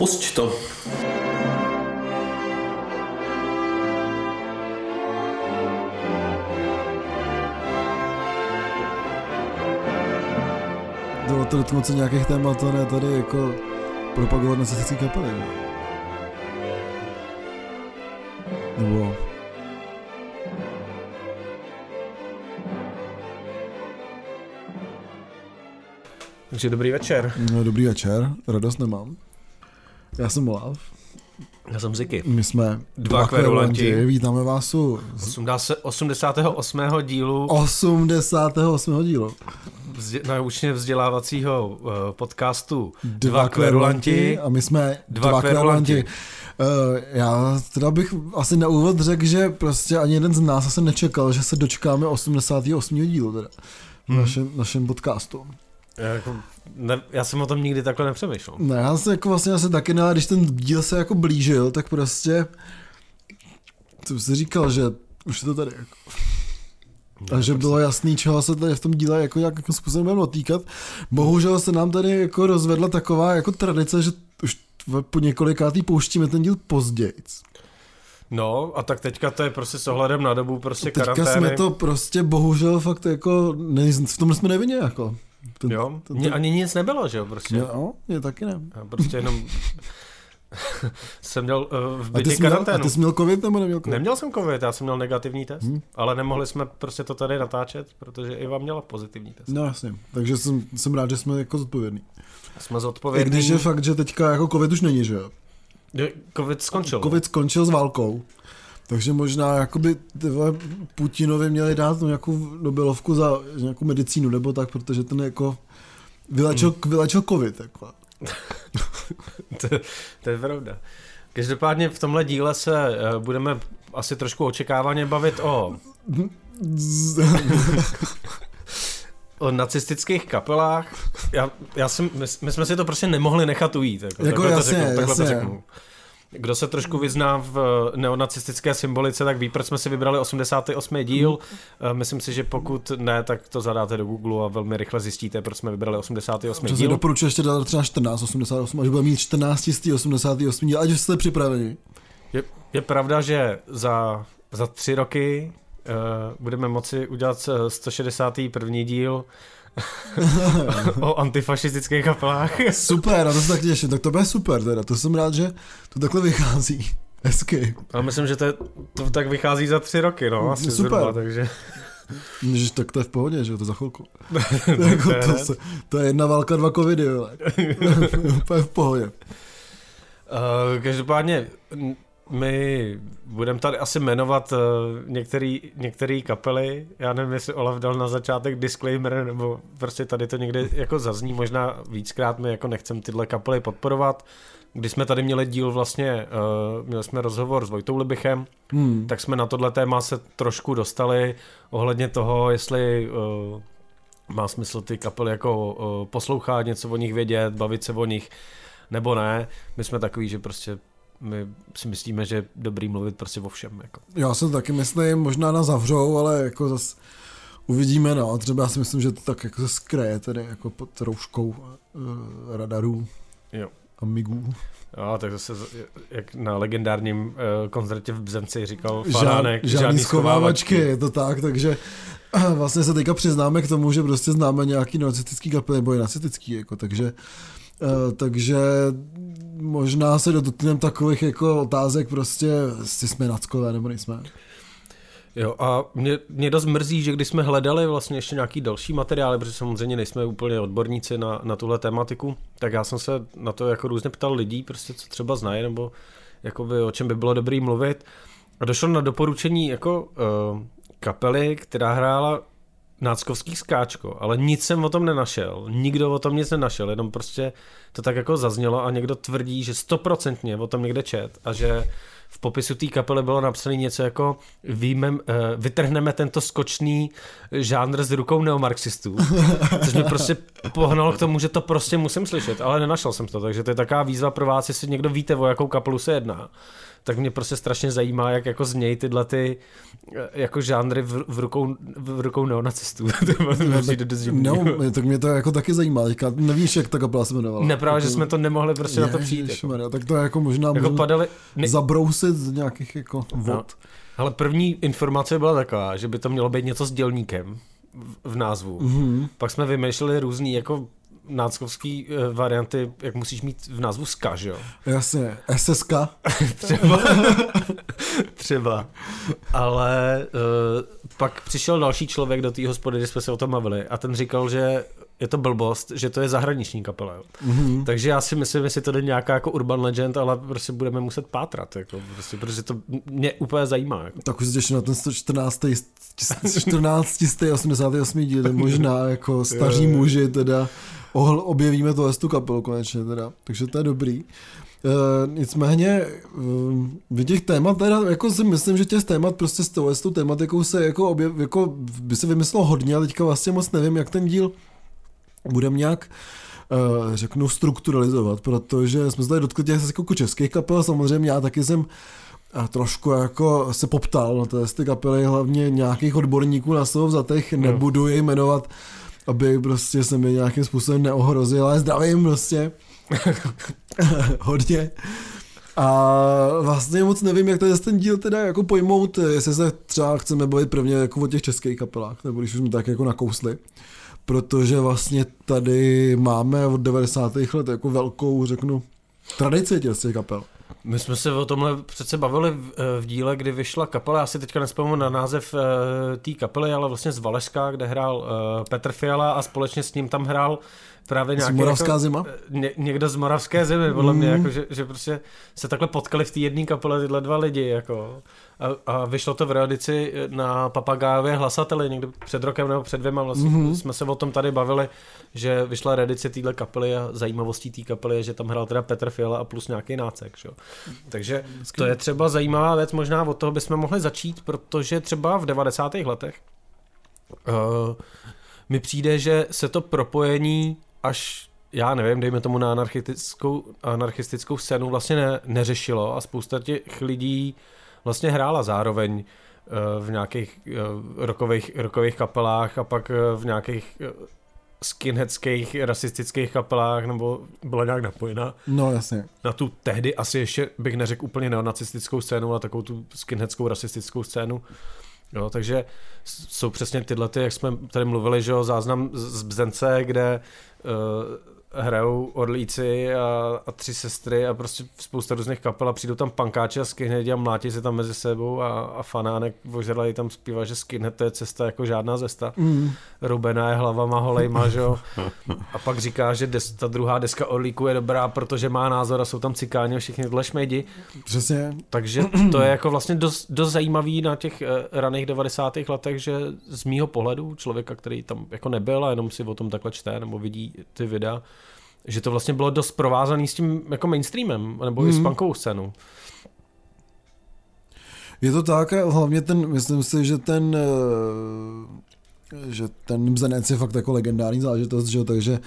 Pusť to. Dovolte dotknout se nějakých témat, ne tady jako propagovat nacistický kapely. ne? Nebo Takže dobrý večer. no, dobrý večer, radost nemám. Já jsem Olav, Já jsem Ziky. my jsme Dva kverulanti. vítáme vás u z 80, 88. dílu 88. dílu. vzdě, naučně vzdělávacího uh, podcastu Dva, kverulanti a my jsme Dva dva, kverulanti. kverulanti. Uh, já teda bych asi na úvod řekl, že prostě ani jeden z nás asi nečekal, že se dočkáme 88. dílu teda v Hmm. našem, našem podcastu. Já, jako, ne, já jsem o tom nikdy takhle nepřemýšlel. Ne, já se jako vlastně asi taky ne, ale když ten díl se jako blížil, tak prostě jsem si říkal, že už je to tady jako. A že bylo jasný, čeho se tady v tom díle jako nějakým způsobem budeme dotýkat. Bohužel se nám tady jako rozvedla taková jako tradice, že už po několikátý pouštíme ten díl později. No a tak teďka to je prostě s ohledem na dobu prostě Teďka karantény. jsme to prostě bohužel fakt jako, ne, v tom jsme nevinně jako. Ten, Jo, ten, ten, ani nic nebylo, že jo, prostě. jo, je taky ne. Já prostě jenom jsem měl uh, v A bytě jsi měl, a karanténu. ty jsi měl covid nebo neměl covid? Neměl jsem covid, já jsem měl negativní test, Hmm. ale nemohli jsme prostě to tady natáčet, protože Iva měla pozitivní test. No jasně, takže jsem, jsem rád, že jsme jako zodpovědní. Jsme I zodpovědní. když je fakt, že teďka jako covid už není, že jo? Covid skončil. Covid skončil s válkou, takže možná jakoby ty vole, Putinovi měli dát nějakou Nobelovku za nějakou medicínu nebo tak, protože ten jako vylečil, Hmm. vylečil covid. Jako. to, to je pravda. Každopádně v tomhle díle se eh, budeme asi trošku očekávaně bavit o, o nacistických kapelách. Já, já jsem, my, my jsme si to prostě nemohli nechat ujít. Jako, Jako takhle jasně, to řeknu, takhle to jasně. řeknu. Kdo se trošku vyzná v eh, neonacistické symbolice, tak ví, proč jsme si vybrali 88. díl. Eh, Myslím si, že pokud ne, tak to zadáte do Google a velmi rychle zjistíte, proč jsme vybrali 88. Přesně díl. doporučuji ještě dát třeba 14, 88, až bude mít 14 z 88 díl, ať jste připraveni. Je, je pravda, že za, za tři roky uh, budeme moci udělat eh, 161. díl o antifašistických kapelách. Super, na to se tak těším, tak to bude super teda, to jsem rád, že to takhle vychází. Hezky. A myslím, že to, je, to tak vychází za tři roky, no, asi Super. zhruba, takže Ježiš, tak to je v pohodě, že to za chvilku. to jako, je to, se, to je jedna válka, dva covidy, vole. Úplně v pohodě. Uh, každopádně my budeme tady asi jmenovat uh, některý, některý kapely. Já nevím, jestli Olaf dal na začátek disclaimer, nebo prostě tady to někde jako zazní. Možná víckrát my jako nechcem tyhle kapely podporovat. Když jsme tady měli díl vlastně, uh, měli jsme rozhovor s Vojtou Libichem, Hmm. tak jsme na tohle téma se trošku dostali ohledně toho, jestli uh, má smysl ty kapely jako uh, poslouchat, něco o nich vědět, bavit se o nich, nebo ne. My jsme takový, že prostě my si myslíme, že je dobrý mluvit prostě o všem. Jako. Já se taky myslím, možná na zavřou, ale jako zas uvidíme, no. Třeba já si myslím, že to tak jako se skreje tedy jako pod rouškou uh, radarů Jo. a migů. Jo, tak zase jak na legendárním uh, koncertě v Bzemci říkal Žád, Faránek, žádný schovávačky, je to tak, takže vlastně se teďka přiznáme k tomu, že prostě známe nějaký nacistický kapely, nebo i nacistický, jako, takže Uh, takže možná se dotkneme takových jako otázek prostě, jestli jsme nackové nebo nejsme. Jo a mě, mě dost mrzí, že když jsme hledali vlastně ještě nějaký další materiály, protože samozřejmě nejsme úplně odborníci na, na tuhle tematiku, tak já jsem se na to jako různě ptal lidí, prostě co třeba znají, nebo jakoby o čem by bylo dobrý mluvit. A došlo na doporučení jako uh, kapely, která hrála náckovský skáčko, ale nic jsem o tom nenašel, nikdo o tom nic nenašel, jenom prostě to tak jako zaznělo a někdo tvrdí, že stoprocentně o tom někde čet a že v popisu té kapely bylo napsané něco jako výjmem, eh, vytrhneme tento skočný žánr s rukou neomarxistů. Což mě prostě pohnalo k tomu, že to prostě musím slyšet, ale nenašel jsem to, takže to je taková výzva pro vás, jestli někdo víte, o jakou kapelu se jedná tak mě prostě strašně zajímá, jak jako znějí tyhle ty eh, jako žánry v, v, rukou, v rukou neonacistů. no, tak, no, tak mě to jako taky zajímá. Teďka nevíš, jak ta kapela se jmenovala. Nepravda, jako, že jsme to nemohli prostě je, na to přijít. Jako. Tak to je jako možná jako padaly, ne... zabrousit z nějakých jako vod. No. Ale první informace byla taková, že by to mělo být něco s dělníkem v názvu. Mm-hmm. Pak jsme vymýšleli různý jako náckovský uh, varianty, jak musíš mít v názvu SKA, že jo? Jasně, SSK. Třeba. Třeba. Ale uh, pak přišel další člověk do té hospody, kde jsme se o tom bavili a ten říkal, že je to blbost, že to je zahraniční kapela. Mm-hmm. Takže já si myslím, jestli to jde nějaká jako urban legend, ale prostě budeme muset pátrat, jako, prostě, protože to mě úplně zajímá. Jako. Tak už se těším na ten 114. 14. 88. díl, možná jako staří muži teda objevíme to tu kapelu konečně teda, takže to je dobrý. E, nicméně v těch témat teda, jako si myslím, že těch témat prostě s tou, s tou tématikou se jako, objev, jako by se vymyslelo hodně, ale teďka vlastně moc nevím, jak ten díl budeme nějak uh, řeknu strukturalizovat, protože jsme se tady dotkli těch jako českých kapel, samozřejmě já taky jsem a trošku jako se poptal na té ty kapely, hlavně nějakých odborníků na slovo za těch, nebudu je jmenovat, aby prostě se mi nějakým způsobem neohrozil, ale zdravím prostě. Hodně. A vlastně moc nevím, jak tady ten díl teda jako pojmout, jestli se třeba chceme bavit prvně jako o těch českých kapelách, nebo když už jsme tak jako nakousli. Protože vlastně tady máme od 90. let jako velkou, řeknu, tradici těch kapel. My jsme se o tomhle přece bavili v, v díle, kdy vyšla kapela, já si teďka nespomenu na název uh, té kapely, ale vlastně z Valeška, kde hrál uh, Petr Fiala a společně s ním tam hrál právě nějaký... Z Moravská jako, zima? Ně, někdo z Moravské zimy, podle mm. mě, jako, že, že prostě se takhle potkali v té jedné kapele tyhle dva lidi, jako. A, a vyšlo to v realici na Papagájově hlasateli někdy před rokem nebo před dvěma vlastně mm-hmm. jsme se o tom tady bavili, že vyšla reedice téhle kapely a zajímavostí té kapely je, že tam hrál teda Petr Fiala a plus nějaký nácek. Že? Takže to je třeba zajímavá věc, možná od toho bychom mohli začít, protože třeba v 90. letech uh, mi přijde, že se to propojení až já nevím, dejme tomu na anarchistickou, anarchistickou scénu vlastně ne, neřešilo a spousta těch lidí vlastně hrála zároveň eh, v nějakých eh, rokových, rokových kapelách a pak eh, v nějakých skinheadských, rasistických kapelách, nebo byla nějak napojena. No jasně. Na tu tehdy asi ještě bych neřekl úplně neonacistickou scénu, ale takovou tu skinheadskou rasistickou scénu. Jo, takže jsou přesně tyhle, ty, jak jsme tady mluvili, že jo, záznam z Bzence, kde uh, hrajou orlíci a, a tři sestry a prostě spousta různých kapel a přijdou tam pankáči a skinheadi a mlátí se tam mezi sebou a, a fanánek vožralej tam zpívá, že skinhead to je cesta jako žádná cesta. Mm. Rubená je hlavama holejma, že jo. A pak říká, že des, ta druhá deska orlíku je dobrá, protože má názor a jsou tam cikáni a všichni tyhle šmejdi. Přesně. Takže to je jako vlastně dost, dost zajímavý na těch uh, raných 90. letech, že z mýho pohledu člověka, který tam jako nebyl a jenom si o tom takhle čte nebo vidí ty videa, že to vlastně bylo dost provázaný s tím jako mainstreamem, nebo hmm. i s mhm. punkovou scénou. Je to tak, hlavně ten, myslím si, že ten eh, že ten Bzenec je fakt jako legendární záležitost, že takže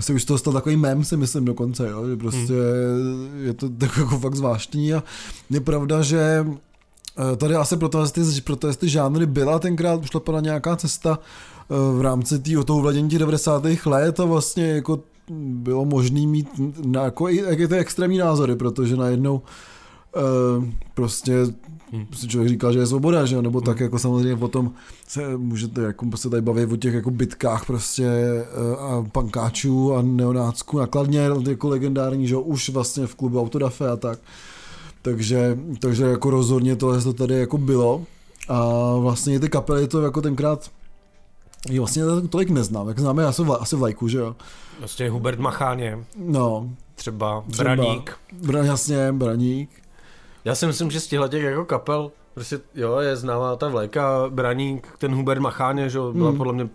se už to stal takový mem, si myslím dokonce, jo, že prostě hmm. je to tak jako fakt zvláštní a je pravda, že eh, tady asi proto ty, proto ty žánry byla tenkrát ušlapaná nějaká cesta eh, v rámci tý, toho vladění 90. let a vlastně jako bylo možné mít na, jako, jak ty extrémní názory, protože najednou uh, prostě hmm. si člověk říkal, že je svoboda, že nebo tak jako samozřejmě potom se můžete jako se tady bavit o těch jako bitkách prostě uh, a pankáčů a neonácků nakladně, jako legendární, že už vlastně v klubu Autodafe a tak. Takže, takže jako rozhodně tohle to tady jako bylo a vlastně ty kapely to jako tenkrát Jo, vlastně tolik neznám, jak známe asi, asi vlajku, že jo. Vlastně Hubert Macháně. No. Třeba, třeba Braník. Bra, jasně, Braník. Já si myslím, že z těchto těch jako kapel, prostě jo, je známá ta vlajka, Braník, ten Hubert Macháně, že byla hmm. podle mě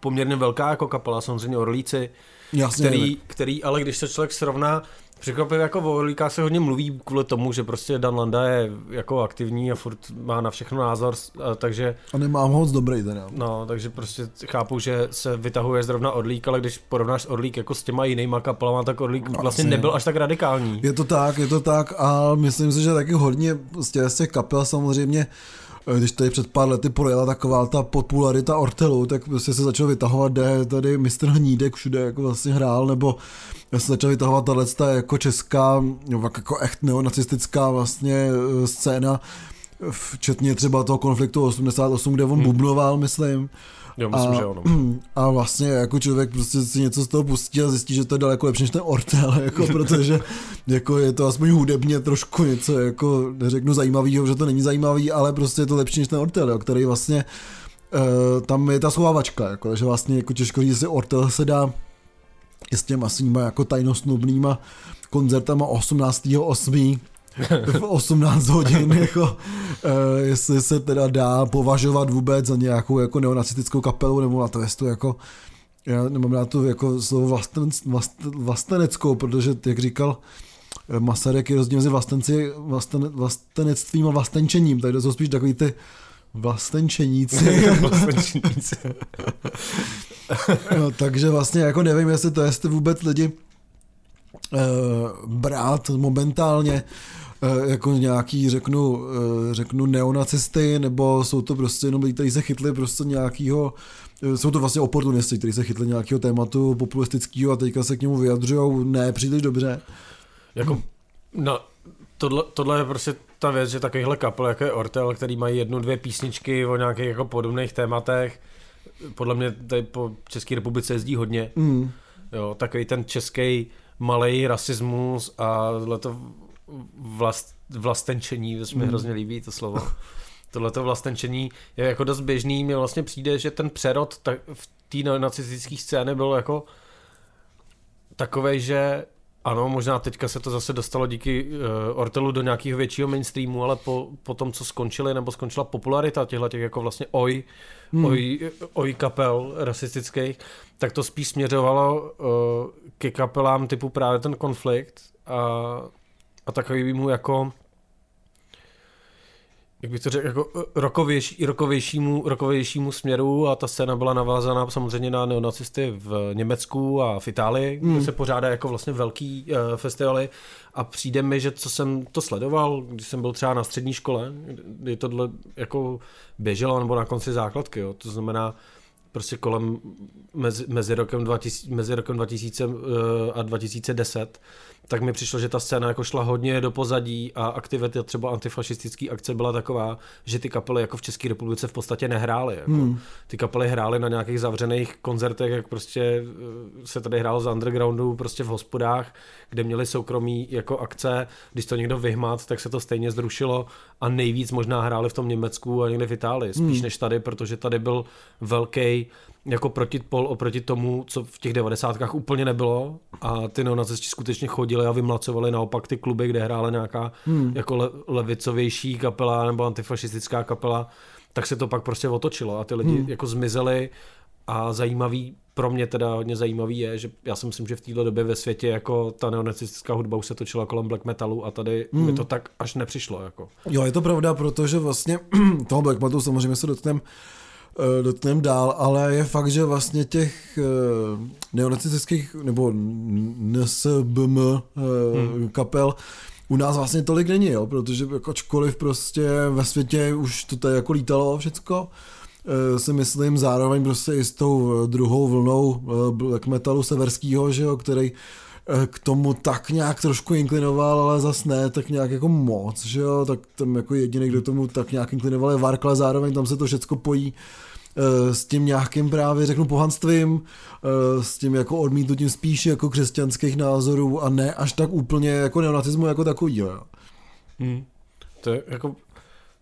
poměrně velká jako kapela, samozřejmě Orlíci, Jasně, který, který, ale když se člověk srovná Překvapivě jako o Orlíkách se hodně mluví kvůli tomu, že prostě Dan Landa je jako aktivní a furt má na všechno názor, a takže... A nemám ho moc dobrý teda. No, takže prostě chápu, že se vytahuje zrovna Orlík, ale když porovnáš Orlík jako s těma jinýma kapelama, tak Orlík No, vlastně asi nebyl ne. až tak radikální. Je to tak, je to tak a myslím si, že taky hodně z těch, kapel samozřejmě eh, když tady před pár lety projela taková ta popularita Ortelu, tak prostě se začal vytahovat, kde tady mistr Hnídek všude jako vlastně hrál, nebo se začal vytahovat tahle ta jako česká, jako echt neonacistická vlastně eh, scéna, včetně třeba toho konfliktu 88, kde on hmm. bubnoval, myslím. Jo, myslím, a, že ono. A vlastně jako člověk prostě si něco z toho pustí a zjistí, že to je daleko lepší než ten Ortel, jako, protože jako je to aspoň hudebně trošku něco, jako neřeknu zajímavého, že to není zajímavý, ale prostě je to lepší než ten Ortel, jo, který vlastně uh, tam je ta schovávačka, jako, že vlastně jako těžko říct, že Ortel se dá s těma svýma jako tajnosnubnýma koncertama 18.8 v 18 hodin, jako, uh, jestli se teda dá považovat vůbec za nějakou jako neonacistickou kapelu, nebo na to jako, já nemám na to jako slovo vlasten, vlast, vlasteneckou, protože, jak říkal eh, Masaryk, je rozdíl mezi vlastenci, vlasten, vlastenectvím a vlastenčením, tak to jsou spíš takový ty vlastenčeníci. Vlastenčeníci. no, takže vlastně jako nevím, jestli to jestli vůbec lidi uh, brát momentálně jako nějaký, řeknu, uh, řeknu neonacisty, nebo jsou to prostě jenom lidi, kteří se chytli prostě nějakýho uh, jsou to vlastně oportunisti, kteří se chytli nějakého tématu populistického a teďka se k němu vyjadřují ne příliš dobře. Jako, no, tohle, tohle je prostě ta věc, že takovýhle kapel, jako je Ortel, který mají jednu, dvě písničky o nějakých jako podobných tématech, podle mě tady po České republice jezdí hodně. Mm. Jo, takový ten český malý rasismus a to vlast, vlastenčení, to se mi Mm. hrozně líbí to slovo. Tohleto vlastenčení je jako dost běžný, mně vlastně přijde, že ten přerod tak v té nacistické scény byl jako takovej, že ano, možná teďka se to zase dostalo díky uh, Ortelu do nějakého většího mainstreamu, ale po, po tom, co skončili, nebo skončila popularita těchto těch jako vlastně oj, hmm. oj, oj kapel rasistických, tak to spíš směřovalo uh, ke kapelám typu právě ten konflikt a, a takovýmu jako jak bych to řekl, jako rokovější, rokovějšímu, rokovějšímu směru a ta scéna byla navázaná samozřejmě na neonacisty v Německu a v Itálii, mm. kde se pořádá jako vlastně velký uh, festivaly a přijde mi, že co jsem to sledoval, když jsem byl třeba na střední škole, kdy tohle jako běželo nebo na konci základky, jo, to znamená prostě kolem mezi, mezi, rokem 2000, mezi rokem 2000 uh, a 2010, tak mi přišlo, že ta scéna jako šla hodně do pozadí a aktivita třeba antifašistické akce byla taková, že ty kapely jako v České republice v podstatě nehrály. Jako. Hmm. Ty kapely hrály na nějakých zavřených koncertech, jak prostě se tady hrálo z undergroundu prostě v hospodách, kde měli soukromí jako akce, když to někdo vyhmat, tak se to stejně zrušilo a nejvíc možná hráli v tom Německu a někde v Itálii, spíš hmm. než tady, protože tady byl velký jako protipol oproti tomu, co v těch devadesátkách úplně nebylo a ty neonacisti skutečně chodili a vymlacovali naopak ty kluby, kde hrála nějaká hmm. jako le, levicovější kapela nebo antifašistická kapela, tak se to pak prostě otočilo a ty lidi hmm. jako zmizeli a zajímavý pro mě teda hodně zajímavý je, že já si myslím, že v této době ve světě jako ta neonacistická hudba už se točila kolem black metalu a tady hmm. mi to tak až nepřišlo. Jako. Jo, je to pravda, protože vlastně toho black metalu samozřejmě se dotkneme dotkneme dál, ale je fakt, že vlastně těch uh, neonacistických nebo NSBM uh, hmm. kapel u nás vlastně tolik není, jo, protože jako ačkoliv prostě ve světě už to tady jako lítalo všecko, si myslím zároveň prostě i s tou druhou vlnou black metalu severského, že jo, který k tomu tak nějak trošku inklinoval, ale zas ne tak nějak jako moc, že jo, tak tam jako jediný, kdo tomu tak nějak inklinoval je Vark, ale zároveň tam se to všecko pojí s tím nějakým právě řeknu pohanstvím, s tím jako odmítnutím spíš jako křesťanských názorů a ne až tak úplně jako neonacismu jako takový. Jo. Hmm. To je jako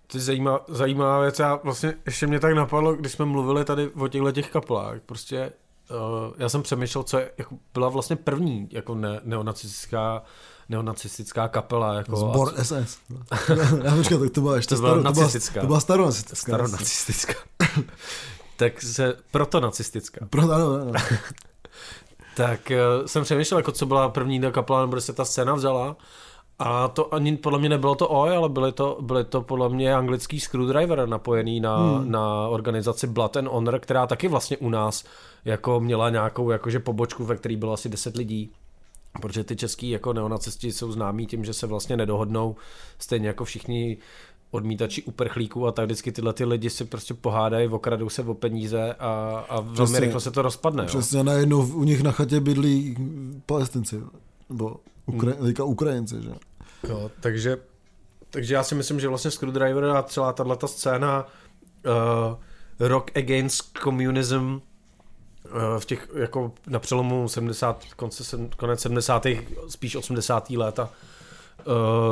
to je zajímavá, zajímavá věc a vlastně ještě mě tak napadlo, když jsme mluvili tady o těchto těch kaplách, prostě uh, já jsem přemýšlel, co je, jako byla vlastně první jako ne, neonacistická neonacistická kapela. Jako Zbor a, SS. Já počkat, tak to byla ještě to byla staro, nacistická. To byla staronacistická. Staronacistická. tak se, proto nacistická. Proto, ano, ano. tak uh, jsem přemýšlel, jako co byla první kapela, nebo se ta scéna vzala. A to ani podle mě nebylo to OJ, ale byly to, byly to podle mě anglický screwdriver napojený na, hmm. na organizaci Blood and Honor, která taky vlastně u nás jako měla nějakou jakože pobočku, ve které bylo asi 10 lidí. Protože ty český jako neonacisti jsou známí tím, že se vlastně nedohodnou, stejně jako všichni odmítači uprchlíků a tak vždycky tyhle ty lidi si prostě pohádají, okradou se o peníze a, a velmi přesně, rychle se to rozpadne. Přesně, jo. najednou u nich na chatě bydlí palestinci, nebo Ukra- hmm. Ukrajinci, že? Jo, takže, takže já si myslím, že vlastně Screwdriver a celá tato scéna uh, Rock Against Communism uh, v těch, jako na přelomu 70, konce, konec 70. spíš 80. léta uh,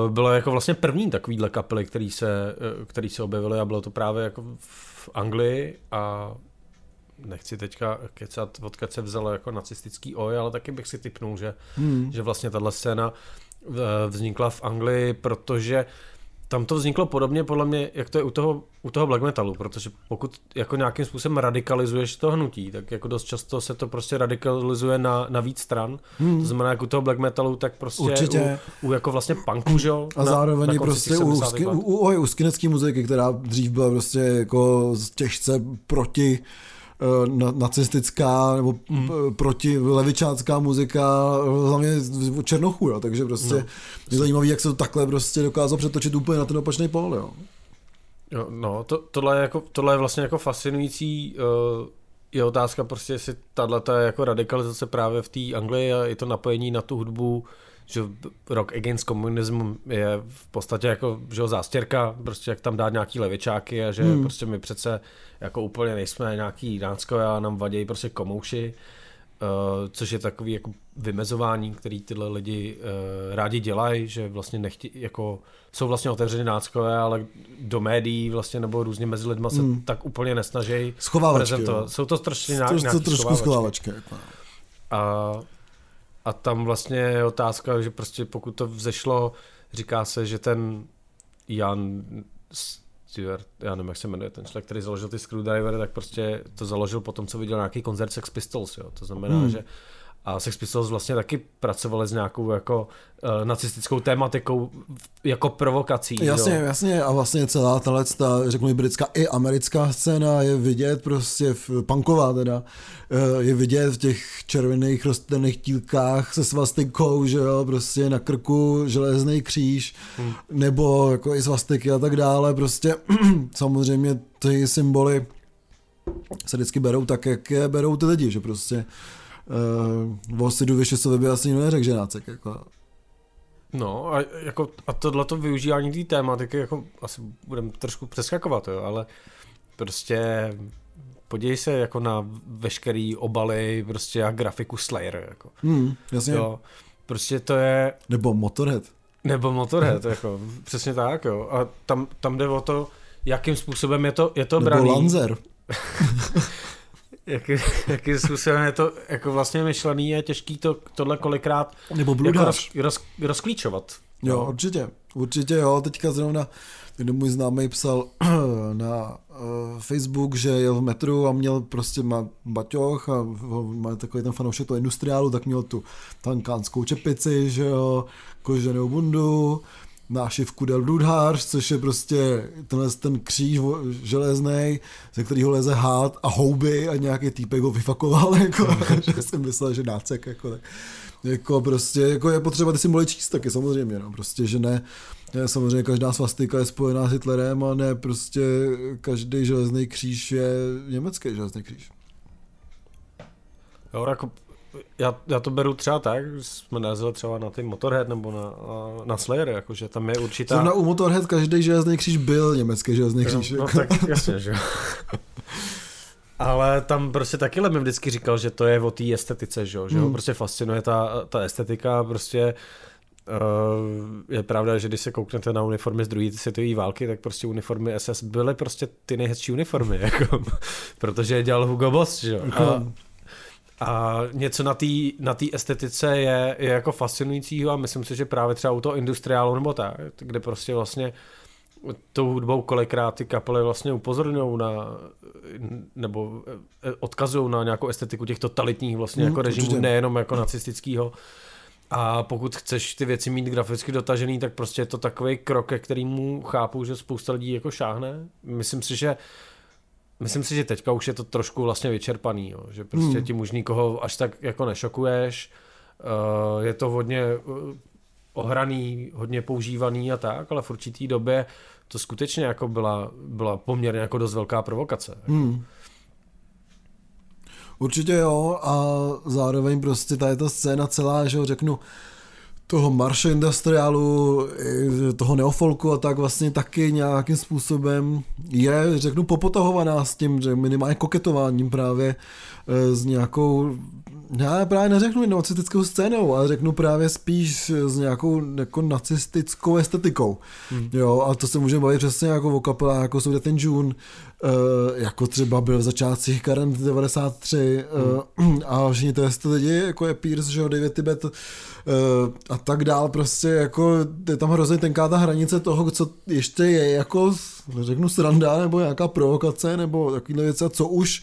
bylo jako vlastně první takovýhle kapely, který se, uh, který se objevily a bylo to právě jako v Anglii a nechci teďka kecat, odkud se vzalo jako nacistický oj, ale taky bych si typnul, že, hmm. že vlastně tahle scéna vznikla v Anglii, protože tam to vzniklo podobně podle mě, jak to je u toho, u toho black metalu, protože pokud jako nějakým způsobem radikalizuješ to hnutí, tak jako dost často se to prostě radikalizuje na, na víc stran. Hmm. To znamená, jako u toho black metalu, tak prostě Určitě. U, u jako vlastně punku, že A na, zároveň na prostě u, u, u, u, u skinecké muziky, která dřív byla prostě jako těžce proti Eh, nacistická nebo mm. proti levičácká muzika hlavně Černochů, jo, takže prostě no. je zajímavý, jak se to takhle prostě dokázal přetočit úplně na ten opačný pól, jo. Jo, no, to, tohle, je jako, tohle je vlastně jako fascinující uh, je otázka prostě, jestli tahle je jako radikalizace právě v té Anglii a je to napojení na tu hudbu že Rock Against Communism je v podstatě jako že zástěrka, prostě jak tam dát nějaký levičáky a že hmm. prostě my přece jako úplně nejsme nějaký dánskové a nám vadějí prostě komouši, uh, což je takový jako vymezování, který tyhle lidi uh, rádi dělají, že vlastně nechtí, jako jsou vlastně otevřený náckové, ale do médií vlastně nebo různě mezi lidma se hmm. tak úplně nesnaží prezentovat. Jsou to strašně to trošku schovávačky. Jako. A a tam vlastně je otázka, že prostě pokud to vzešlo, říká se, že ten Jan Stewart, já nevím, jak se jmenuje ten člověk, který založil ty Screwdriver, tak prostě to založil po tom, co viděl nějaký koncert Sex Pistols, jo. To znamená, hmm. že a Sex Pistols vlastně taky pracovali s nějakou jako uh, nacistickou tématikou jako provokací. Jasně, jo. jasně a vlastně celá tahle, ta, řeknu britská i americká scéna je vidět prostě v punková teda, uh, je vidět v těch červených rostlinných tílkách se svastikou, že jo, prostě na krku železný kříž, hmm. nebo jako i svastiky a tak dále, prostě samozřejmě ty symboly se vždycky berou tak, jak je berou ty lidi, že prostě uh, o Sidu Vyšesovi by asi neřekl, že nácek. Jako. No a, jako, a tohleto využívání té tématiky, jako asi budeme trošku přeskakovat, jo, ale prostě podívej se jako na veškerý obaly prostě a grafiku Slayer. Jako. Hmm, jasně. Jo, prostě to je... Nebo Motorhead. Nebo Motorhead, jako, přesně tak, jo. A tam, tam jde o to, jakým způsobem je to, je to Nebo braný. Lanzer. jaký, jakým způsobem je to jako vlastně myšlený, je těžký to, tohle kolikrát Nebo jako roz, roz, rozklíčovat. Jo, no. určitě, určitě jo, teďka zrovna kdy můj známý psal na uh, Facebook, že jel v metru a měl prostě má baťoch a má takový ten fanoušek toho industriálu, tak měl tu tankánskou čepici, že jo, koženou bundu, nášivku Del Bludhář, což je prostě tenhle ten kříž železný, ze kterého leze hád a houby a nějaký týpek ho vyfakoval, jako, že jsem myslel, že nácek, jako, tak, jako prostě, jako je potřeba ty symboly číst taky samozřejmě, no, prostě, že ne, ne, samozřejmě každá svastika je spojená s Hitlerem a ne prostě každý železný kříž je německý železný kříž. Jo, jako já, já to beru třeba tak, že jsme narazili třeba na ty Motorhead nebo na, na Slayer, jakože tam je určitá... Zrovna u Motorhead každý železný kříž byl německý železný kříž. No, no tak jasně, že Ale tam prostě taky mi vždycky říkal, že to je o té estetice, že, že hmm. ho prostě fascinuje ta, ta estetika, prostě Uh, je pravda, že když se kouknete na uniformy z druhé světové války, tak prostě uniformy SS byly prostě ty nejhezčí uniformy, jako, protože je dělal Hugo Boss, že jo. A, a něco na té na tý estetice je, je jako fascinujícího a myslím si, že právě třeba u toho industriálu nebo tak, kde prostě vlastně tou hudbou kolikrát ty kapely vlastně upozorňují na, nebo eh, odkazují na nějakou estetiku těch totalitních vlastně Mm, jako režimů, určitě. nejenom jako nacistického. A pokud chceš ty věci mít graficky dotažený, tak prostě je to takový krok, ke kterému chápu, že spousta lidí jako šáhne. Myslím si, že Myslím si, že teďka už je to trošku vlastně vyčerpaný, jo. že prostě Hmm. tím už nikoho až tak jako nešokuješ. Uh, je to hodně uh, ohraný, hodně používaný a tak, ale v určitý době to skutečně jako byla, byla poměrně jako dost velká provokace. Hmm. Určitě jo a zároveň prostě tady ta scéna celá, že ho řeknu, toho marše industriálu, toho neofolku a tak vlastně taky nějakým způsobem je, řeknu, popotahovaná s tím, že minimálně koketováním právě eh, s nějakou, já právě neřeknu nacistickou scénou, ale řeknu právě spíš s nějakou jako nacistickou estetikou. Hmm. Jo, a to se můžeme bavit přesně jako o kapelách, jako jsou ten June, eh, jako třeba byl v začátcích Current 93 hmm. a všichni to ty lidi, jako je Pierce, že jo, David Tibet, Uh, a tak dál, prostě jako je tam hrozně tenká ta hranice toho, co ještě je jako, řeknu sranda, nebo nějaká provokace, nebo takovýhle věci, a co už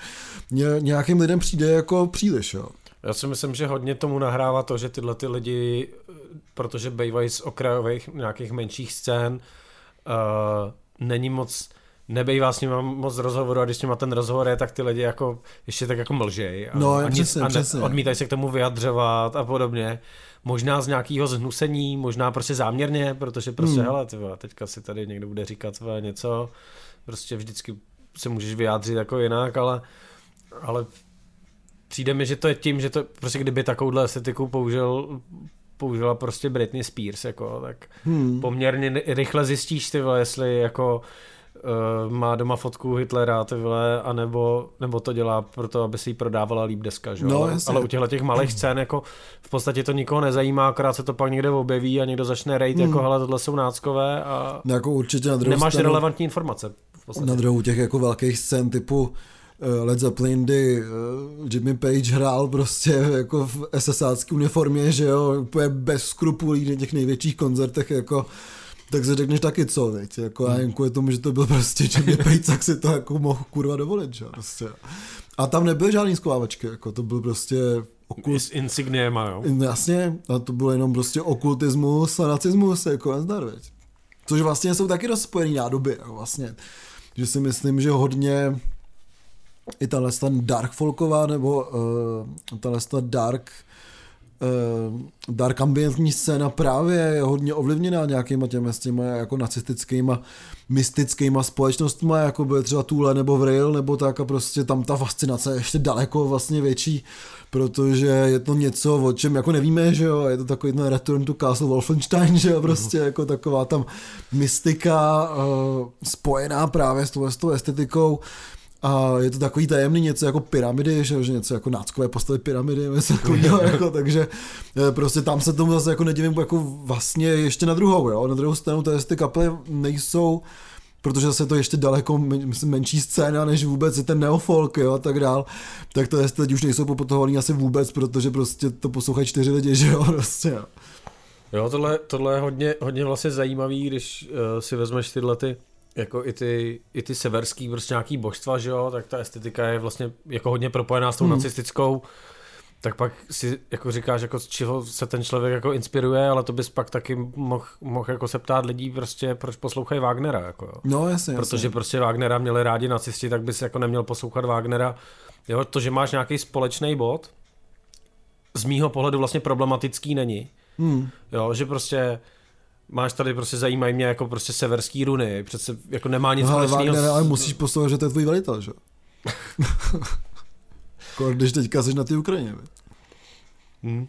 ně, nějakým lidem přijde jako příliš, jo. Já si myslím, že hodně tomu nahrává to, že tyhle ty lidi, protože bývají z okrajových nějakých menších scén, uh, není moc, nebejvá s nimi moc rozhovoru a když s nima ten rozhovor je, tak ty lidi jako ještě tak jako mlžej a, No, a, přesně, a ne, přesně. odmítají se k tomu vyjadřovat a podobně. Možná z nějakého zhnusení, možná prostě záměrně, protože prostě, Hmm. hele, tyva, teďka si tady někdo bude říkat tyva, něco, prostě vždycky se můžeš vyjádřit jako jinak, ale, ale přijde mi, že to je tím, že to prostě kdyby takovouhle estetiku použil, použila prostě Britney Spears, jako, tak Hmm. poměrně rychle zjistíš, ty vole, jestli jako uh, má doma fotku Hitlera, ty vole, anebo, nebo to dělá proto, aby si ji prodávala líp deska, že? jo? No, ale, jasně. ale u těchto těch malých scén, jako v podstatě to nikoho nezajímá, akorát se to pak někde objeví a někdo začne rejt, Hmm. jako hele, tohle jsou náckové a No, jako určitě na druhou nemáš stranu, relevantní informace. V podstatě. na druhou těch jako velkých scén typu Led Zeppelin, kdy eh, Jimmy Page hrál prostě jako v SSácké uniformě, že jo, úplně bez skrupulí na těch největších koncertech, jako tak si řekneš taky co, veď, jako já jen kvůli tomu, že to byl prostě Jimmy Page, tak si to jako mohl kurva dovolit, že jo, prostě. A tam nebyly žádný schovávačky, jako to byl prostě okult, S insigniema, jo. Jasně, a to bylo jenom prostě okultismus a nacismus, jako nazdar, veď. Což vlastně jsou taky dost spojený nádoby, jako vlastně. Že si myslím, že hodně i tahle ta dark folková, nebo uh, tahle ta dark uh, dark ambientní scéna právě je hodně ovlivněná nějakýma těmi s těma jako nacistickýma mystickýma společnostma, jako byly třeba Tule nebo Vril, nebo tak a prostě tam ta fascinace je ještě daleko vlastně větší, protože je to něco, o čem jako nevíme, že jo, je to takový ten Return to Castle Wolfenstein, že jo, prostě jako taková tam mystika uh, spojená právě s tou, s tou estetikou, a je to takový tajemný něco jako pyramidy, že, že něco jako náckové postavy pyramidy, něco takového, jako, takže eh, prostě tam se tomu zase jako nedivím, jako vlastně ještě na druhou, jo, na druhou stranu to ty kapely nejsou protože zase je to ještě daleko myslím, menší scéna, než vůbec je ten neofolk, jo, a tak dál, tak to jest, teď už nejsou popotahovaný asi vůbec, protože prostě to poslouchají čtyři lidi, že jo, prostě, jo. Jo, tohle, tohle je hodně, hodně vlastně zajímavý, když uh, si vezmeš tyhle ty, jako i ty, i ty severský prostě nějaký božstva, že jo, tak ta estetika je vlastně jako hodně propojená s tou Hmm. nacistickou, tak pak si jako říkáš, jako z čeho se ten člověk jako inspiruje, ale to bys pak taky mohl mohl jako se ptát lidí prostě, proč poslouchají Wagnera, jako jo. No jasně, jasně. Protože prostě Wagnera měli rádi nacisti, tak bys jako neměl poslouchat Wagnera. Jo, to, že máš nějaký společný bod, z mýho pohledu vlastně problematický není. Hmm. Jo, že prostě máš tady prostě zajímají mě jako prostě severský runy, přece jako nemá nic No, ale Wagner, s- ale musíš poslouchat, že to je tvůj velitel, že? Jako když teďka jsi na té Ukrajině. viď? Hm.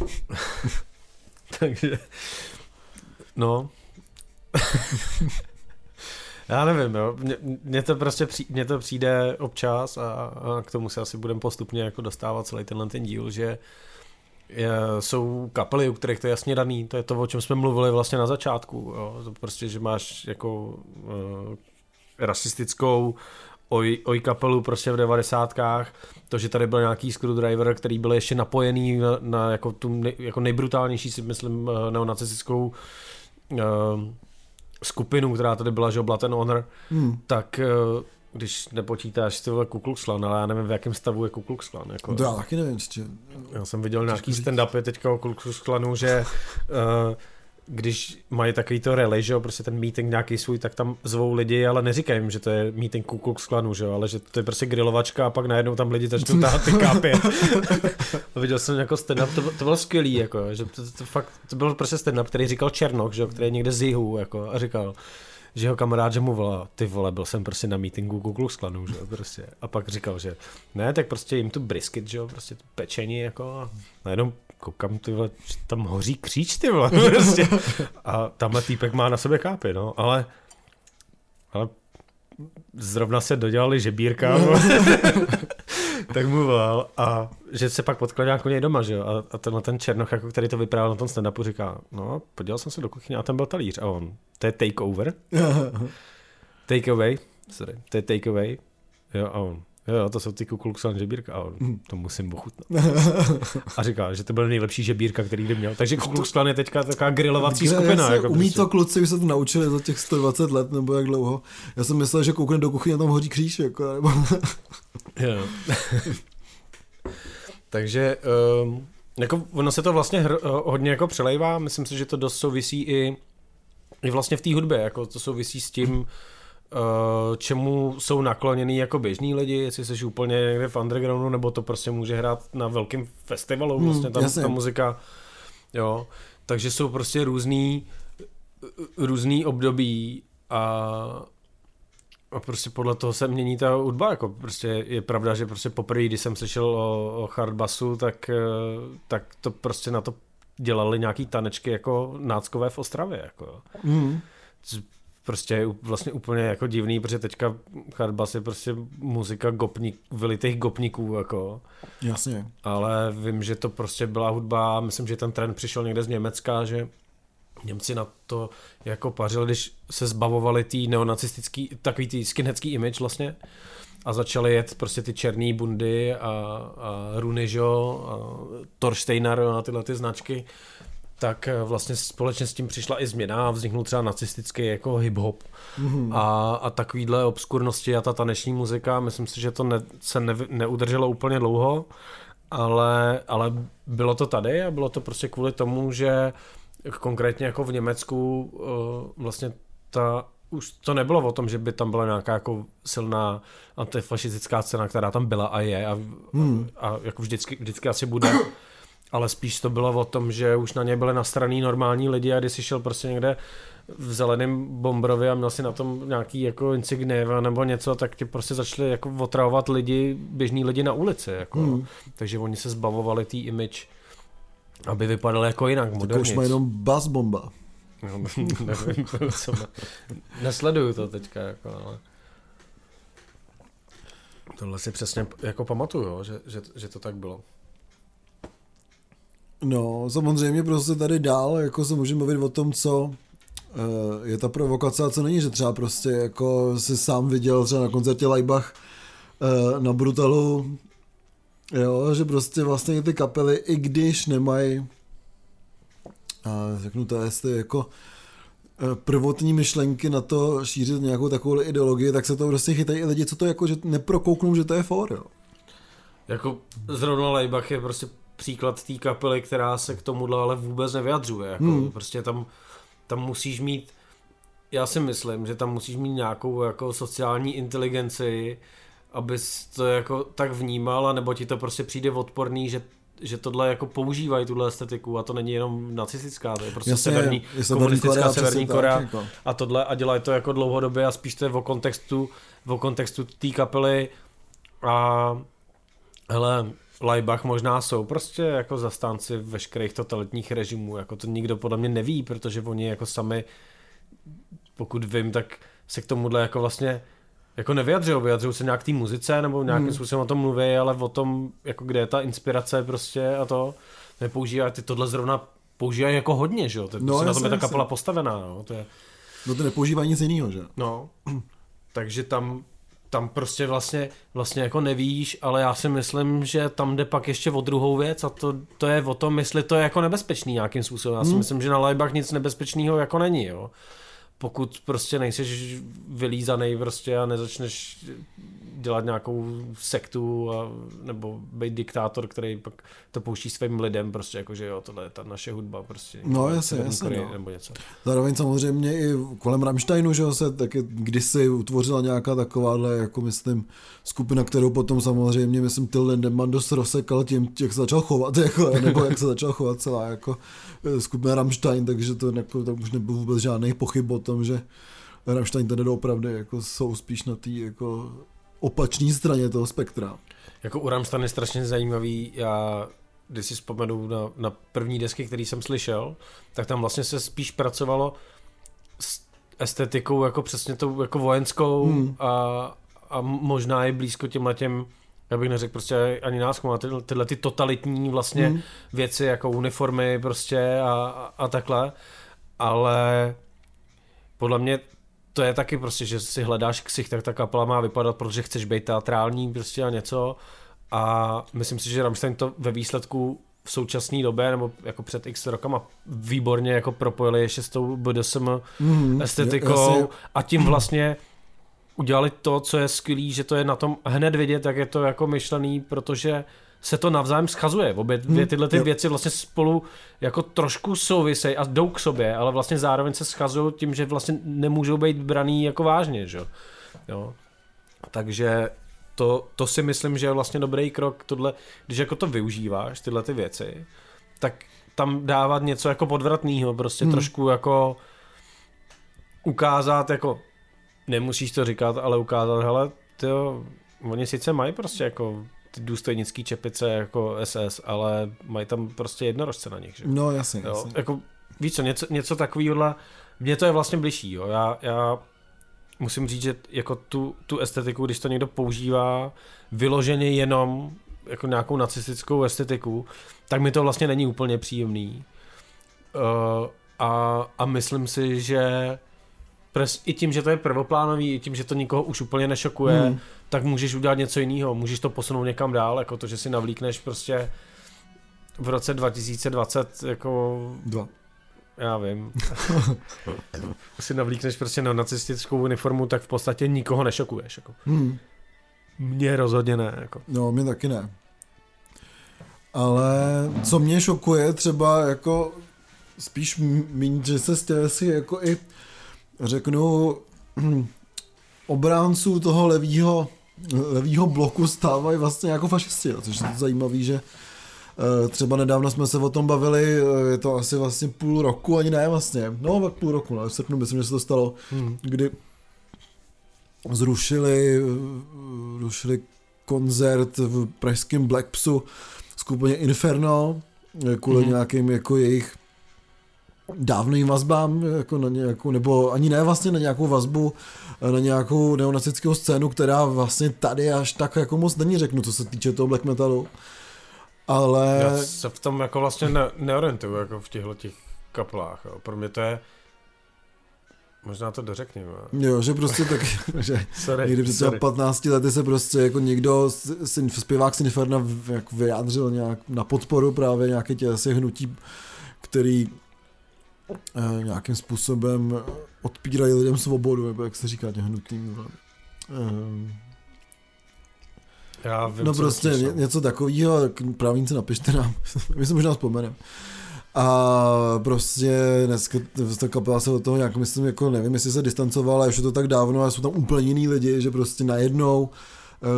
Takže, no. Já nevím, jo. Mně, to prostě při, mně to přijde občas a, a k tomu se asi budeme postupně jako dostávat celý tenhle ten díl, že je, jsou kapely, u kterých to je jasně daný, to je to, o čem jsme mluvili vlastně na začátku, jo. To prostě, že máš jako uh, rasistickou oj, oj kapelu prostě v devadesátkách, to, že tady byl nějaký screwdriver, který byl ještě napojený na, na jako tu nej, jako nejbrutálnější si myslím eh, neonacistickou uh, skupinu, která tady byla, že Blood and Honor, Hmm. tak eh, když nepočítáš ty vole Ku Klux Klan, ale já nevím, v jakém stavu je Ku Klux Klan. Jako, To já taky nevím, či... já jsem viděl nějaký říct. stand-upy teďka o Ku Klux Klanu, že uh, když mají takový to rally, že jo, prostě ten meeting nějaký svůj, tak tam zvou lidi, ale neříkají jim, že to je meeting Ku Klux Klanu, že jo, ale že to je prostě grilovačka a pak najednou tam lidi začnou tahat ty kápy. Viděl jsem jako stand-up, to, to bylo skvělý, jako, že to, to, fakt, to byl prostě stand-up, který říkal Černok, že jo, který je někde z jihu, jako, a říkal, že jeho kamarád, že mu volá, ty vole, byl jsem prostě na meetingu Ku Klux Klanu, že jo, prostě. A pak říkal, že ne, tak prostě jim tu brisket, že jo, prostě tu pečení, jako, a najednou koukám, ty vole, tam hoří kříč, ty vole, prostě. A tamhle týpek má na sobě kápy, no, ale, ale zrovna se dodělali žebírka. tak mu volal a že se pak potkal nějak u něj doma, že jo, a, a tenhle ten Černoch, jako který to vyprávěl na tom stand-upu, říká, no, podíval jsem se do kuchyně a tam byl talíř. A on, to je takeover, takeaway, sorry, to je takeaway, jo, a on, jo, to jsou ty Ku Klux Klan žebírka a on, to musím ochutnat. A říká, že to byl nejlepší žebírka, který kdy měl. Takže Ku Klux Klan je teďka taková grilovací Kde skupina. Jako umí prostě. to kluci, už se to naučili za těch 120 let, nebo jak dlouho. Já jsem myslel, že koukne do kuchyně a tam hoří kříž, jako, nebo... Jo. Takže um, jako ono se to vlastně hr, eh, hodně jako přelejvá, myslím si, že to dost souvisí i, i vlastně v té hudbě, jako to souvisí s tím, čemu jsou nakloněný jako běžní lidi, jestli jsi úplně někde v undergroundu, nebo to prostě může hrát na velkém festivalu, Hmm, vlastně tam jasně. ta muzika, jo, takže jsou prostě různý, různý období a a prostě podle toho se mění ta hudba, jako prostě je pravda, že prostě poprvé, když jsem slyšel o, o hardbasu, tak, eh, tak to prostě na to dělali nějaký tanečky jako náckové v Ostravě, jako. Mm. Prostě vlastně úplně jako divný, protože teďka hardbass je prostě muzika gopník, vylitých gopníků, jako. Jasně. Ale vím, že to prostě byla hudba, myslím, že ten trend přišel někde z Německa, že Němci na to jako pařili, když se zbavovali tý neonacistický, takový tý skinheadský image vlastně a začali jet prostě ty černý bundy a, a jo, a Torsteiner a tyhle ty značky, tak eh, vlastně společně s tím přišla i změna a vzniknul třeba nacistický jako hip-hop Mm. a, a takovýhle obskurnosti a ta taneční muzika, myslím si, že to ne, se ne, neudrželo úplně dlouho, ale, ale bylo to tady a bylo to prostě kvůli tomu, že konkrétně jako v Německu uh, vlastně ta už to nebylo o tom, že by tam byla nějaká jako silná antifašistická scéna, která tam byla a je a, Hmm. a jako vždycky, vždycky asi bude, ale spíš to bylo o tom, že už na ně byly nastraný normální lidi a když jsi šel prostě někde v zeleném Bombrově a měl si na tom nějaký jako insignéva nebo něco, tak ti prostě začali jako otravovat lidi, běžní lidi na ulici, jako. Hmm. Takže oni se zbavovali té image, aby vypadali jako jinak, Tak už moderně. má jenom bas bomba. No, nevím, co má. Nesleduju to teďka, jako, ale... Tohle si přesně jako pamatuju, že, že, že to tak bylo. No, samozřejmě prostě tady dál, jako se můžeme mluvit o tom, co eh, je ta provokace a co není, že třeba prostě jako si sám viděl třeba na koncertě Laibach eh, na Brutalu, jo, že prostě vlastně ty kapely, i když nemají řeknu to, jestli jako eh, prvotní myšlenky na to šířit nějakou takovou ideologii, tak se to prostě chytají i lidi, co to jako, že neprokouknou, že to je for, jo. Jako zrovna Leibach je prostě příklad té kapely, která se k tomuhle ale vůbec nevyjadřuje. Jako Hmm. Prostě tam, tam musíš mít, já si myslím, že tam musíš mít nějakou jako sociální inteligenci, abys to jako tak vnímal, a nebo ti to prostě přijde odporný, že že tohle jako používají tuhle estetiku a to není jenom nacistická, to je prostě Jasně, severní, je Severní komunistická Korea, severní tak, Korea jako. a tohle a dělají to jako dlouhodobě a spíš to je o kontextu, o kontextu té kapely a hele, Laibach možná jsou prostě jako zastánci veškerých totalitních režimů, jako to nikdo podle mě neví, protože oni jako sami, pokud vím, tak se k tomuhle jako vlastně jako nevyjadřují, vyjadřují se nějak té muzice nebo nějakým Hmm. způsobem o tom mluví, ale o tom, jako kde je ta inspirace prostě a to nepoužívají, ty tohle zrovna používají jako hodně, že jo, to No, prostě na tom je ta kapela postavená, no, to je, No to nepoužívá nic jiného, že? No, takže tam, tam prostě vlastně, vlastně jako nevíš, ale já si myslím, že tam jde pak ještě o druhou věc a to, to je o tom, jestli to je jako nebezpečný nějakým způsobem. Já si Hmm. myslím, že na Leibach nic nebezpečného jako není, jo. pokud prostě nejseš vylízaný prostě a nezačneš dělat nějakou sektu a, nebo být diktátor, který pak to pouští svým lidem, prostě jako, že jo, tohle je ta naše hudba, prostě. No jasně, jasně, no. Nebo něco. Zároveň samozřejmě i kolem Rammsteinu, že jo, se taky kdysi utvořila nějaká takováhle, jako myslím, skupina, kterou potom samozřejmě, myslím, Till Lindemann dost rozsekal tím, jak se začal chovat, jako, nebo jak se začal chovat celá, jako skupina Rammstein, takže to jako, tak už nebyl vůbec žádný pochyb o tom, že Rammstein tady opravdu jako jsou spíš na té jako opačné straně toho spektra. Jako u Rammstein je strašně zajímavý, já když si vzpomenu na, na první desky, který jsem slyšel, tak tam vlastně se spíš pracovalo s estetikou jako přesně tou jako vojenskou hmm. a, a možná je blízko těmhle těm já bych neřekl prostě ani nás, má ty, tyhle ty totalitní vlastně hmm. věci jako uniformy prostě a, a, a takhle, ale podle mě to je taky prostě, že si hledáš ksich, tak ta kapela má vypadat, protože chceš být teatrální prostě a něco. A myslím si, že Rammstein to ve výsledku v současné době, nebo jako před x rokama výborně jako propojili ještě s tou BDSM mm, estetikou a tím vlastně udělali to, co je skvělý, že to je na tom hned vidět, tak je to jako myšlený, protože se to navzájem schazuje. Obě dvě hmm, tyhle ty věci vlastně spolu jako trošku souvisejí a jdou k sobě, ale vlastně zároveň se schazují tím, že vlastně nemůžou být braný jako vážně, že? jo. Takže to, to si myslím, že je vlastně dobrý krok, tohle, když jako to využíváš, tyhle ty věci, tak tam dávat něco jako podvratného, prostě hmm. trošku jako ukázat jako nemusíš to říkat, ale ukázat, hele, tyjo, oni sice mají prostě jako ty důstojnický čepice jako SS, ale mají tam prostě jednorožce na nich, že? No jasně, jo? jasně. Jako, víš co, něco, něco takového, mně to je vlastně bližší, jo, já, já musím říct, že jako tu, tu estetiku, když to někdo používá vyloženě jenom jako nějakou nacistickou estetiku, tak mi to vlastně není úplně příjemný. Uh, a, a myslím si, že pres, i tím, že to je prvoplánový, i tím, že to nikoho už úplně nešokuje, hmm. tak můžeš udělat něco jiného, můžeš to posunout někam dál, jako to, že si navlíkneš prostě v roce 2020 jako... Dva. Já vím. si navlíkneš prostě na nacistickou uniformu, tak v podstatě nikoho nešokuješ. Jako. Hmm. Mě rozhodně ne. Jako. No, mě taky ne. Ale co mě šokuje třeba jako spíš méně, že se z si jako i řeknu, obránců toho levýho, levýho bloku stávají vlastně jako fašisti, což je zajímavý, že eh, třeba nedávno jsme se o tom bavili, eh, je to asi vlastně půl roku, ani ne vlastně, no tak půl roku, no, v srpnu myslím, že se to stalo, hmm. kdy zrušili, zrušili koncert v pražském Blackpsu skupině Inferno, eh, kvůli hmm. nějakým jako jejich dávným vazbám, jako na nějakou, nebo ani ne vlastně na nějakou vazbu, na nějakou neonacickou scénu, která vlastně tady až tak jako moc není řeknu, co se týče toho black metalu. Ale... Já se v tom jako vlastně ne, neorientuju, jako v těchto těch kaplách. Jo. Pro mě to je Možná to dořekněme. Jo, že prostě tak, že sorry, někdy před sorry. 15 lety se prostě jako někdo, zpěvák Sinferna jako vyjádřil nějak na podporu právě nějaké těch hnutí, který eh, nějakým způsobem odpírají lidem svobodu, nebo jak se říká těm hnutým. Eh, já vím, no prostě ně, něco takového, právníci napište nám, my se možná vzpomeneme. A prostě dneska ta kapela se od toho nějak, myslím, jako nevím, jestli se distancovala, už je to tak dávno, ale jsou tam úplně jiný lidi, že prostě najednou uh, Eh,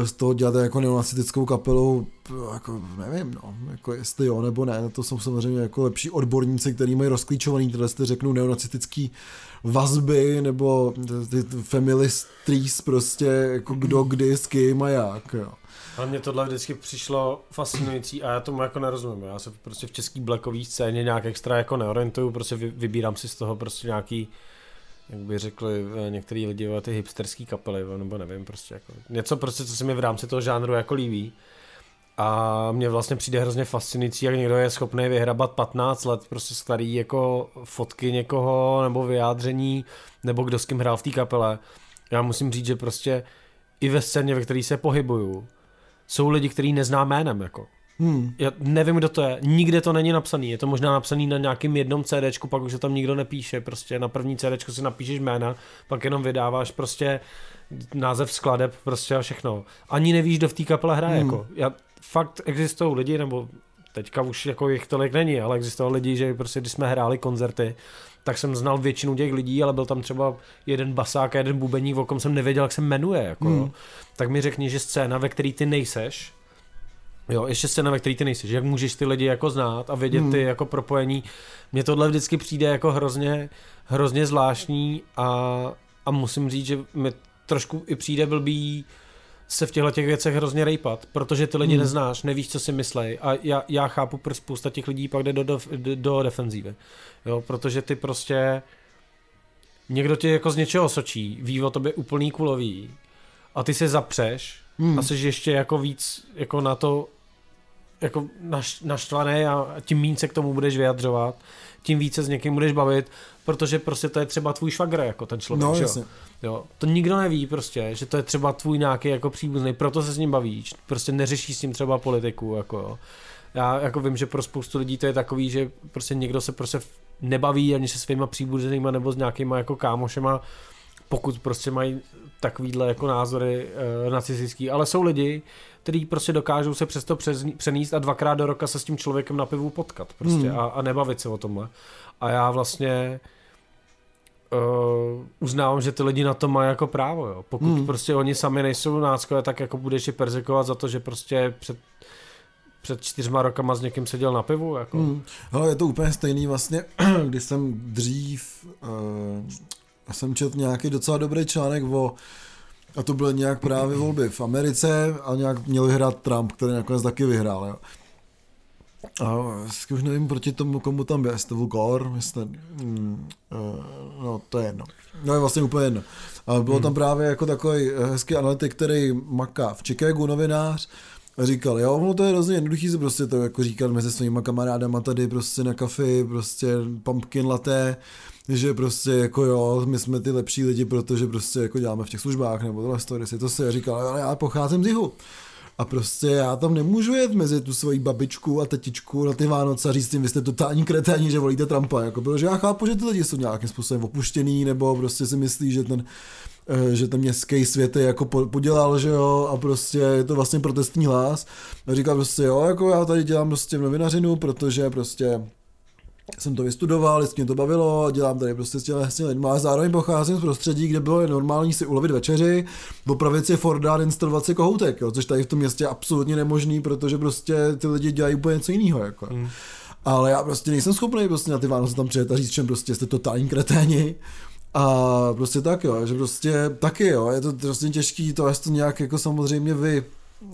z toho dělat jako neonacitickou kapelu, jako nevím, no, jako jestli jo nebo ne, to jsou samozřejmě jako lepší odborníci, kteří mají rozklíčovaný, teda jste řeknu neonacistický vazby, nebo ty family trees prostě, jako kdo, kdy, s kým a jak, jo. Ale mě tohle vždycky přišlo fascinující a já tomu jako nerozumím. Já se prostě v český blackové scéně nějak extra jako neorientuju, prostě vybírám si z toho prostě nějaký jak by řekli eh, některý lidi, ty hipsterský kapely, nebo nevím, prostě jako něco prostě, co se mi v rámci toho žánru jako líbí. A mně vlastně přijde hrozně fascinující, jak někdo je schopný vyhrabat 15 let prostě starý jako fotky někoho nebo vyjádření, nebo kdo s kým hrál v té kapele. Já musím říct, že prostě i ve scéně, ve které se pohybuju, jsou lidi, který neznám jménem, jako. Hmm. Já nevím, kdo to je, nikde to není napsaný, je to možná napsaný na nějakým jednom CDčku, pak už se tam nikdo nepíše, prostě na první CDčku si napíšeš jména, pak jenom vydáváš prostě název skladeb prostě a všechno. Ani nevíš, kdo v té kapele hraje, Hmm. jako. Já, fakt existují lidi, nebo teďka už jako jich tolik není, ale existovali lidi, že prostě když jsme hráli koncerty, tak jsem znal většinu těch lidí, ale byl tam třeba jeden basák a jeden bubeník, o kom jsem nevěděl, jak se jmenuje. Jako, Hmm. hmm. Tak mi řekni, že scéna, ve který ty nejseš, jo, ještě scéna, ve který ty nejseš, jak můžeš ty lidi jako znát a vědět Hmm. ty jako propojení. Mně tohle vždycky přijde jako hrozně, hrozně zvláštní a, a musím říct, že mi trošku i přijde blbý se v těchto těch věcech hrozně rejpat, protože ty lidi hmm. neznáš, nevíš, co si myslej a já, já chápu, proč spousta těch lidí pak jde do, do, do defenzívy, jo, protože ty prostě někdo tě jako z něčeho sočí, ví o tobě úplný kulový a ty se zapřeš Hmm. a jsi ještě jako víc jako na to jako naš, naštvaný a tím méně se k tomu budeš vyjadřovat, tím více s někým budeš bavit, protože prostě to je třeba tvůj švagr, jako ten člověk, No, že jo? jasně. Jo, to nikdo neví prostě, že to je třeba tvůj nějaký jako příbuzný, proto se s ním bavíš, prostě neřešíš s ním třeba politiku, jako jo. Já jako vím, že pro spoustu lidí to je takový, že prostě někdo se prostě nebaví ani se svýma příbuznýma nebo s nějakýma jako kámošema, pokud prostě mají takovýhle jako názory e, nacistický, ale jsou lidi, kteří prostě dokážou se přesto přes, přenést a dvakrát do roka se s tím člověkem na pivu potkat prostě Hmm. a, a nebavit se o tomhle. A já vlastně uh, uznávám, že ty lidi na to mají jako právo, jo. Pokud Hmm. hmm. prostě oni sami nejsou náckové, tak jako budeš je perzekovat za to, že prostě před před čtyřma rokama s někým seděl na pivu, jako. Hmm. Hele, je to úplně stejný vlastně, když jsem dřív, uh, jsem četl nějaký docela dobrý článek o, a to byly nějak právě volby v Americe a nějak měl vyhrát Trump, který nakonec taky vyhrál, jo. A už nevím proti tomu, komu tam je, jestli to byl Gore, myslím, mm, uh, no to je jedno. No je vlastně úplně jedno. A bylo Hmm. tam právě jako takový hezký analytik, který maká v Chicagu, novinář, a říkal, jo, no to je hrozně jednoduchý se prostě to jako říkat mezi svýma kamarádama tady prostě na kafi, prostě pumpkin latte, že prostě jako jo, my jsme ty lepší lidi, protože prostě jako děláme v těch službách nebo tohle story, si to si říkal, ale já pocházím z jihu. A prostě já tam nemůžu jet mezi tu svoji babičku a tetičku na ty Vánoce a říct jim, vy jste totální kreténi, že volíte Trumpa, jako, protože já chápu, že ty lidi jsou nějakým způsobem opuštěný, nebo prostě si myslí, že ten, eh, že ten městský svět je jako po- podělal, že jo, a prostě je to vlastně protestní hlas. A říkal prostě, jo, jako já tady dělám prostě novinařinu, protože prostě jsem to vystudoval, vždycky mě to bavilo dělám tady prostě s těmi, těmi lidmi, ale zároveň pocházím z prostředí, kde bylo normální si ulovit večeři, opravit si Forda a instalovat si kohoutek, jo, což tady v tom městě je absolutně nemožný, protože prostě ty lidi dělají úplně něco jiného. Jako. Hmm. Ale já prostě nejsem schopný prostě na ty Vánoce tam přijet a říct, že prostě jste totální kreténi. A prostě tak jo, že prostě taky jo, je to prostě těžký to, to nějak jako samozřejmě vy,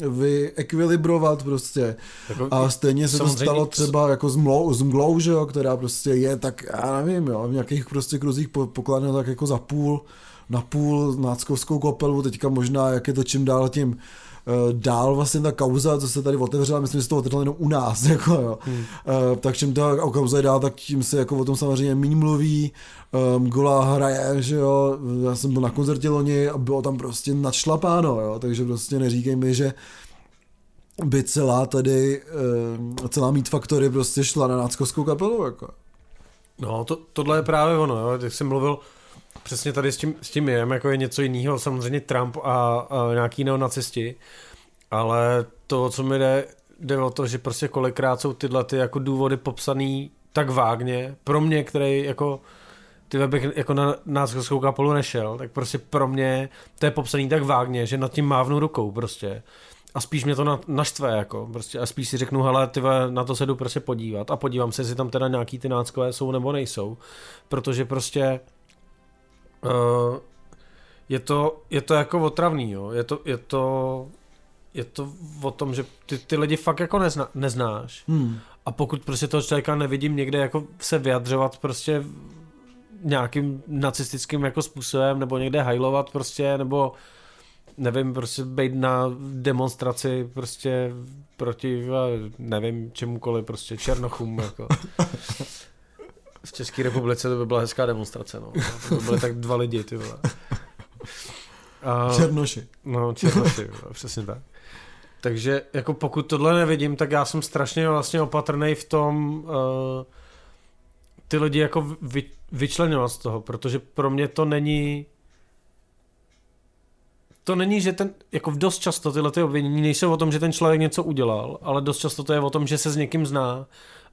vyekvilibrovat prostě. Jako, A stejně se to stalo třeba jako s mlou, s mglou, že jo, která prostě je tak, já nevím, jo, v nějakých prostě kruzích po- pokladne tak jako za půl, na půl náckovskou kopelu, teďka možná, jak je to čím dál tím dál vlastně ta kauza, co se tady otevřela, myslím, že se to otevřelo jenom u nás, jako jo. Hmm. tak čím ta kauza je dál, tak tím se jako o tom samozřejmě méně mluví, um, Gola hraje, že jo, já jsem byl na koncertě loni a bylo tam prostě nadšlapáno, jo, takže prostě neříkej mi, že by celá tady, eh, celá Meat Factory prostě šla na náckovskou kapelu, jako. No, to, tohle je právě ono, jo. Když jsem mluvil přesně tady s tím, s tím jem, jako je něco jiného, samozřejmě Trump a, a nějaký neonacisti, ale to, co mi jde, jde o to, že prostě kolikrát jsou tyhle ty jako důvody popsaný tak vágně, pro mě, který jako ty bych jako na náckovskou kapelu nešel, tak prostě pro mě to je popsaný tak vágně, že nad tím mávnu rukou prostě. A spíš mě to na, naštve, jako, prostě, a spíš si řeknu, hele, ty na to se jdu prostě podívat. A podívám se, jestli tam teda nějaký ty náckové jsou nebo nejsou, protože prostě uh, je, to, je to jako otravný, jo, je to, je to, je to o tom, že ty, ty lidi fakt jako nezna, neznáš Hmm. a pokud prostě toho člověka nevidím někde jako se vyjadřovat prostě nějakým nacistickým jako způsobem, nebo někde hajlovat prostě, nebo nevím, prostě být na demonstraci prostě proti, eh, nevím, čemukoliv, prostě černochům, jako. V České republice to by byla hezká demonstrace, no. To by byly tak dva lidi, ty vole. A, Černoši. no, černoši, přesně tak. Takže jako pokud tohle nevidím, tak já jsem strašně vlastně opatrný v tom uh, ty lidi jako vy, vyčlenovat z toho, protože pro mě to není to není, že ten, jako dost často tyhle ty obvinění nejsou o tom, že ten člověk něco udělal, ale dost často to je o tom, že se s někým zná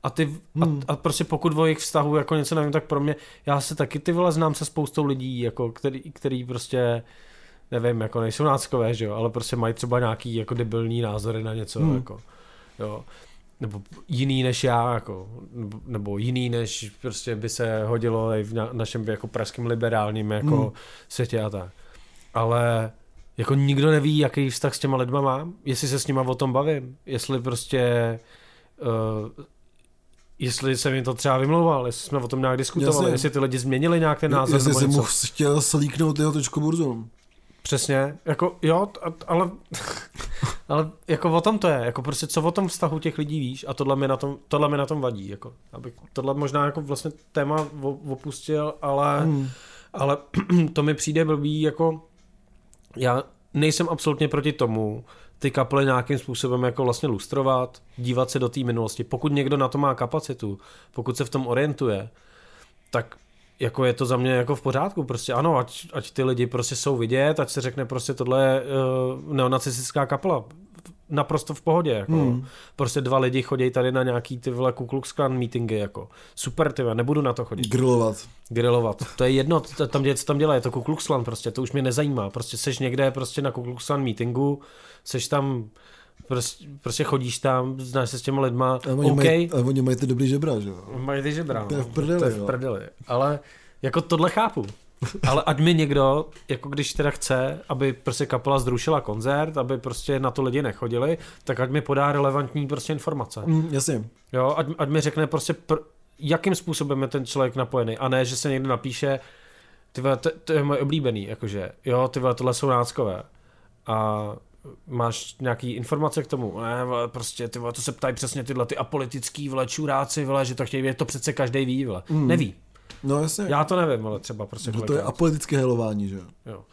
a ty, hmm. a, a, prostě pokud o jejich vztahu jako něco nevím, tak pro mě, já se taky ty vole znám se spoustou lidí, jako který, který prostě nevím, jako nejsou náckové, že jo, ale prostě mají třeba nějaký jako debilní názory na něco, hmm. jako, jo nebo jiný než já, jako, nebo jiný než prostě by se hodilo i v našem jako pražském liberálním jako hmm. světě a tak. Ale jako nikdo neví, jaký vztah s těma lidma mám, jestli se s nima o tom bavím, jestli prostě uh, jestli se mi to třeba vymlouval, jestli jsme o tom nějak diskutovali, Jasně. jestli ty lidi změnili nějak ten názor. Jestli jsi mu chtěl slíknout jeho točku burzu. Přesně, jako jo, ale, ale jako o tom to je, jako prostě co o tom vztahu těch lidí víš a tohle mi na tom, tohle mi na tom vadí, jako, abych tohle možná jako vlastně téma opustil, ale, hmm. ale to mi přijde blbý, jako já nejsem absolutně proti tomu, ty kaple nějakým způsobem jako vlastně lustrovat, dívat se do té minulosti. Pokud někdo na to má kapacitu, pokud se v tom orientuje, tak jako je to za mě jako v pořádku, prostě ano, ať, ať ty lidi prostě jsou vidět, ať se řekne prostě tohle je uh, neonacistická kapela, naprosto v pohodě, jako. Hmm. Prostě dva lidi chodí tady na nějaký ty vole Ku Klux Klan meetingy, jako. Super, ty nebudu na to chodit. Grilovat. Grilovat. To je jedno, to, tam, co tam dělá, je to Ku Klux Klan, prostě, to už mě nezajímá. Prostě seš někde prostě na Ku Klux Klan meetingu, seš tam Prostě, prostě chodíš tam, znáš se s těma lidma, a oni okay. mají, a oni mají ty dobrý žebra, že jo? Mají ty žebra, no. To je v prdeli, to je v prdeli. Ale jako tohle chápu. Ale ať mi někdo, jako když teda chce, aby prostě kapela zrušila koncert, aby prostě na to lidi nechodili, tak ať mi podá relevantní prostě informace. Mm, jasně. Jo, ať, ať mi řekne prostě, pr- jakým způsobem je ten člověk napojený, a ne, že se někdo napíše, ty to, to je moje oblíbený, jakože, jo, ty vole, tohle jsou náckové. A máš nějaký informace k tomu? Ne, vole, prostě, ty vole, to se ptají přesně tyhle ty apolitický vole, čuráci, vole, že to chtějí vědět, to přece každý ví, vole. Mm. Neví. No jasně. Já to nevím, ale třeba prostě. No, to je apolitické helování, že jo.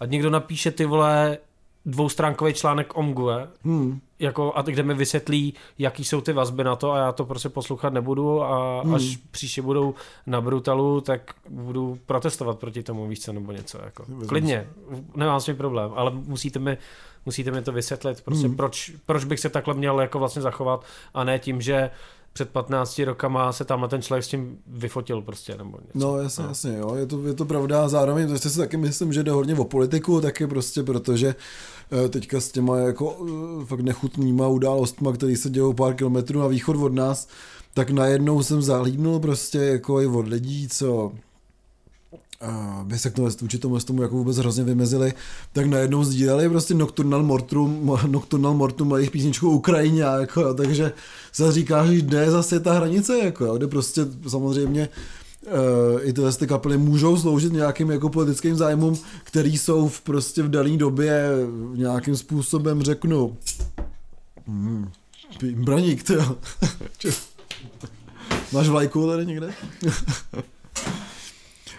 A někdo napíše ty vole dvoustránkový článek o Mgue, hmm. jako, a kde mi vysvětlí, jaký jsou ty vazby na to a já to prostě poslouchat nebudu a hmm. až příště budou na Brutalu, tak budu protestovat proti tomu, víš co, nebo něco. Jako. Klidně, nemám s tím problém, ale musíte mi, musíte mi to vysvětlit, prostě hmm. proč, proč bych se takhle měl jako vlastně zachovat a ne tím, že před 15 rokama se tam ten člověk s tím vyfotil prostě nebo něco. No jasně, no. jasně, jo, je to, je to pravda a zároveň to si taky myslím, že jde hodně o politiku, taky prostě protože eh, teďka s těma jako eh, fakt nechutnýma událostma, které se dějou pár kilometrů na východ od nás, tak najednou jsem zahlídnul prostě jako i od lidí, co by se k tomu, vůči tomu, tomu jako vůbec hrozně vymezili, tak najednou sdíleli prostě Nocturnal Mortum, Nocturnal Mortum a jejich písničku Ukrajině, jako, jo, takže se říká, že jde zase ta hranice, jako, jo, kde prostě samozřejmě Uh, i tyhle ty kapely můžou sloužit nějakým jako politickým zájmům, který jsou v prostě v dané době nějakým způsobem řeknu hmm, braník, ty Máš vlajku tady někde?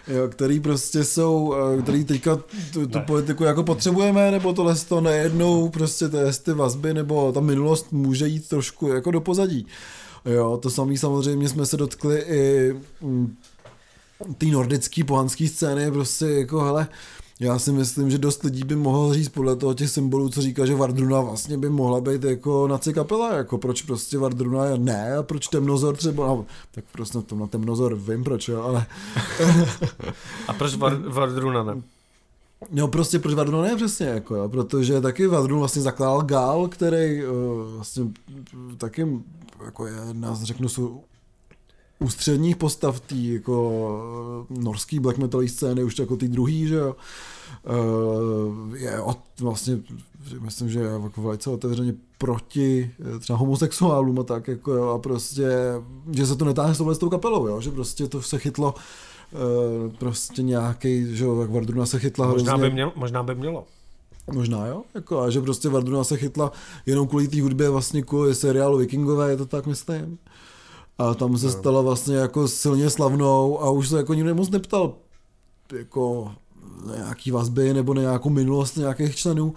jo, který prostě jsou, eh, který teďka tu, tu politiku jako potřebujeme, nebo tohle to nejednou prostě ty, ty vazby, nebo ta minulost může jít trošku jako do pozadí. Jo, to samý samozřejmě jsme se dotkli i mm, té nordické pohanské scény, prostě jako hele, já si myslím, že dost lidí by mohlo říct podle toho těch symbolů, co říká, že Vardruna vlastně by mohla být jako naci kapela, jako proč prostě Vardruna je ne a proč Temnozor třeba, no, tak prostě to na Temnozor vím proč, jo, ale... a proč Var, Vardruna ne? No prostě proč Vardruna ne přesně, jako jo, protože taky Vardrun vlastně zakládal Gál, který uh, vlastně taky jako je, nás řeknu, jsou ústředních postav té jako norský black metal scény, už jako ty druhý, že jo, eh, je od, vlastně, myslím, že je jako velice otevřeně proti eh, třeba homosexuálům a tak, jako jo, a prostě, že se to netáhne s tou kapelou, jo, že prostě to se chytlo eh, prostě nějaký, že jo, jak Vardruna se chytla možná hrozně. By měl, možná by mělo. Možná jo, jako, a že prostě Vardruna se chytla jenom kvůli té hudbě vlastně kvůli seriálu Vikingové, je to tak myslím. A tam se stala vlastně jako silně slavnou a už se jako nikdo moc neptal jako na nějaký vazby nebo na nějakou minulost nějakých členů.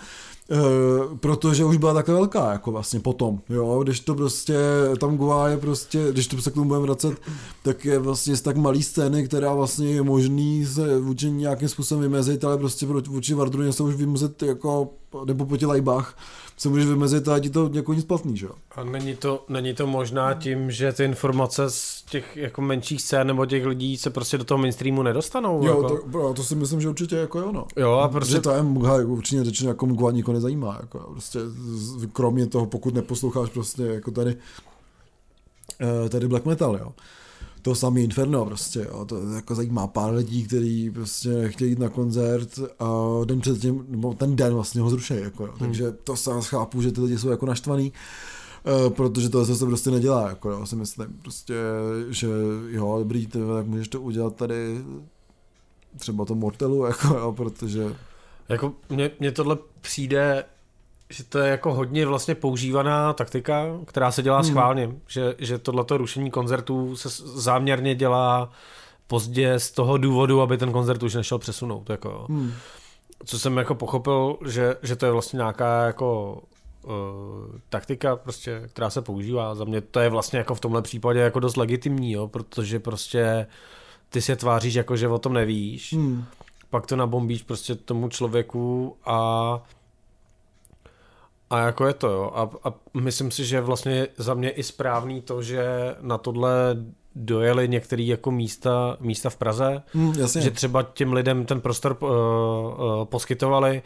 Uh, protože už byla takhle velká, jako vlastně potom, jo, když to prostě, tam Goa je prostě, když to se k tomu budeme vracet, tak je vlastně z tak malý scény, která vlastně je možný se vůči nějakým způsobem vymezit, ale prostě vůči Vardruně se už vymezit jako, nebo po těch lajbách, se může vymezit a ti to jako nic platný, že jo? A není to, není to možná tím, že ty informace z těch jako menších scén nebo těch lidí se prostě do toho mainstreamu nedostanou? Jo, jako? to, to si myslím, že určitě jako jo, no. Jo, a prostě... Že to je Mugha, jako určitě řečeno, jako Mugha nikoho nezajímá, jako prostě kromě toho, pokud neposloucháš prostě jako tady eh, tady black metal, jo to samý Inferno prostě, jo. to jako zajímá pár lidí, kteří prostě chtějí jít na koncert a den předtím, nebo ten den vlastně ho zrušejí, jako, jo. Hmm. takže to se chápu, že ty lidi jsou jako naštvaný, Uh, protože to se prostě nedělá, jako jo, si myslím, prostě, že jo, dobrý, ty, tak můžeš to udělat tady třeba to Mortelu, jako jo, protože... Jako mně, mně tohle přijde že to je jako hodně vlastně používaná taktika, která se dělá hmm. schválně, že, že tohleto rušení koncertů se záměrně dělá pozdě z toho důvodu, aby ten koncert už nešel přesunout. Jako. Hmm. Co jsem jako pochopil, že, že to je vlastně nějaká jako uh, taktika, prostě, která se používá. Za mě to je vlastně jako v tomhle případě jako dost legitimní, jo, protože prostě ty se tváříš jako, že o tom nevíš, hmm. pak to nabombíš prostě tomu člověku a a jako je to, jo. A, a myslím si, že vlastně za mě i správný to, že na tohle dojeli některé jako místa, místa v Praze, mm, jasně. že třeba těm lidem ten prostor uh, uh, poskytovali,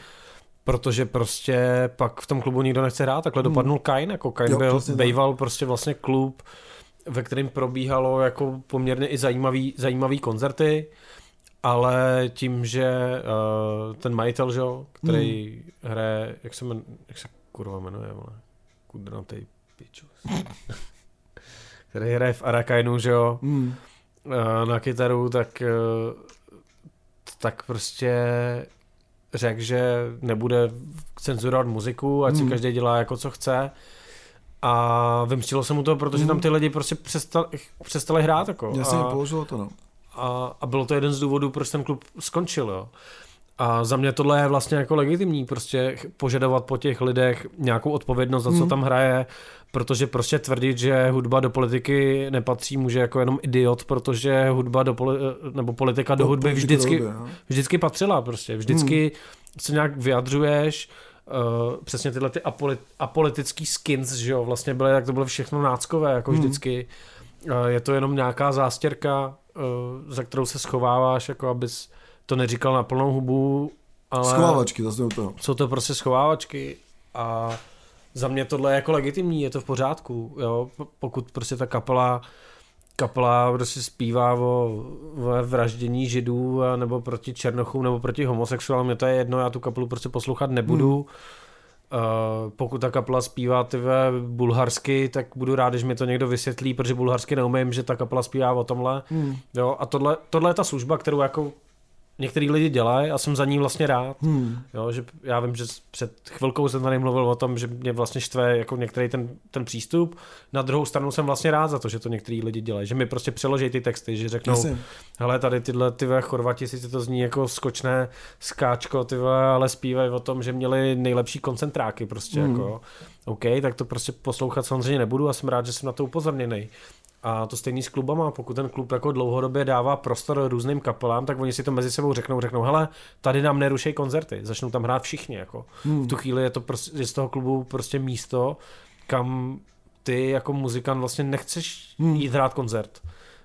protože prostě pak v tom klubu nikdo nechce hrát, takhle mm. dopadnul Kain, jako Kain jo, byl, bejval prostě vlastně klub, ve kterém probíhalo jako poměrně i zajímavý, zajímavý koncerty, ale tím, že uh, ten majitel, že, který mm. hraje, jak se, men, jak se kurva jmenuje, vole. Kudrnatej piču. Který hraje v Arakainu, že jo, mm. na kytaru, tak, eh, tak prostě řekl, že nebude cenzurovat muziku, ať mm. si hmm. každý dělá jako co chce. A vymstilo se mu to, protože mm. tam ty lidi prostě přestali, přestali hrát. Jako. Jasně, položilo to, no. A, a bylo to jeden z důvodů, proč ten klub skončil. Jo. A za mě tohle je vlastně jako legitimní, prostě požadovat po těch lidech nějakou odpovědnost za co hmm. tam hraje, protože prostě tvrdit, že hudba do politiky nepatří, může jako jenom idiot, protože hudba do poli- nebo politika do, do hudby vždycky, době, no. vždycky patřila prostě, vždycky hmm. se nějak vyjadřuješ, Uh, přesně tyhle ty apolit, apolitický skins, že jo, vlastně byly, jak to bylo všechno náckové, jako hmm. vždycky. Uh, je to jenom nějaká zástěrka, uh, za kterou se schováváš, jako abys to neříkal na plnou hubu, ale... Schovávačky, zase do toho. Jsou to prostě schovávačky a za mě tohle je jako legitimní, je to v pořádku, jo, pokud prostě ta kapela kapela prostě zpívá o, o vraždění židů nebo proti černochům nebo proti homosexuálům, mě to je jedno, já tu kapelu prostě poslouchat nebudu. Hmm. Uh, pokud ta kapela zpívá tyve bulharsky, tak budu rád, když mi to někdo vysvětlí, protože bulharsky neumím, že ta kapela zpívá o tomhle. Hmm. Jo, a tohle, tohle je ta služba, kterou jako některý lidi dělají a jsem za ní vlastně rád. Hmm. Jo, že já vím, že před chvilkou jsem tady mluvil o tom, že mě vlastně štve jako některý ten, ten přístup. Na druhou stranu jsem vlastně rád za to, že to některý lidi dělají. Že mi prostě přeloží ty texty, že řeknou, Jasně. hele, tady tyhle ty chorvati si to zní jako skočné skáčko, ty ale zpívají o tom, že měli nejlepší koncentráky prostě hmm. jako. OK, tak to prostě poslouchat samozřejmě nebudu a jsem rád, že jsem na to upozorněný. A to stejný s klubama, pokud ten klub jako dlouhodobě dává prostor různým kapelám, tak oni si to mezi sebou řeknou, řeknou, hele, tady nám nerušej koncerty, začnou tam hrát všichni, jako. Hmm. V tu chvíli je to prostě, je z toho klubu prostě místo, kam ty jako muzikant vlastně nechceš hmm. jít hrát koncert.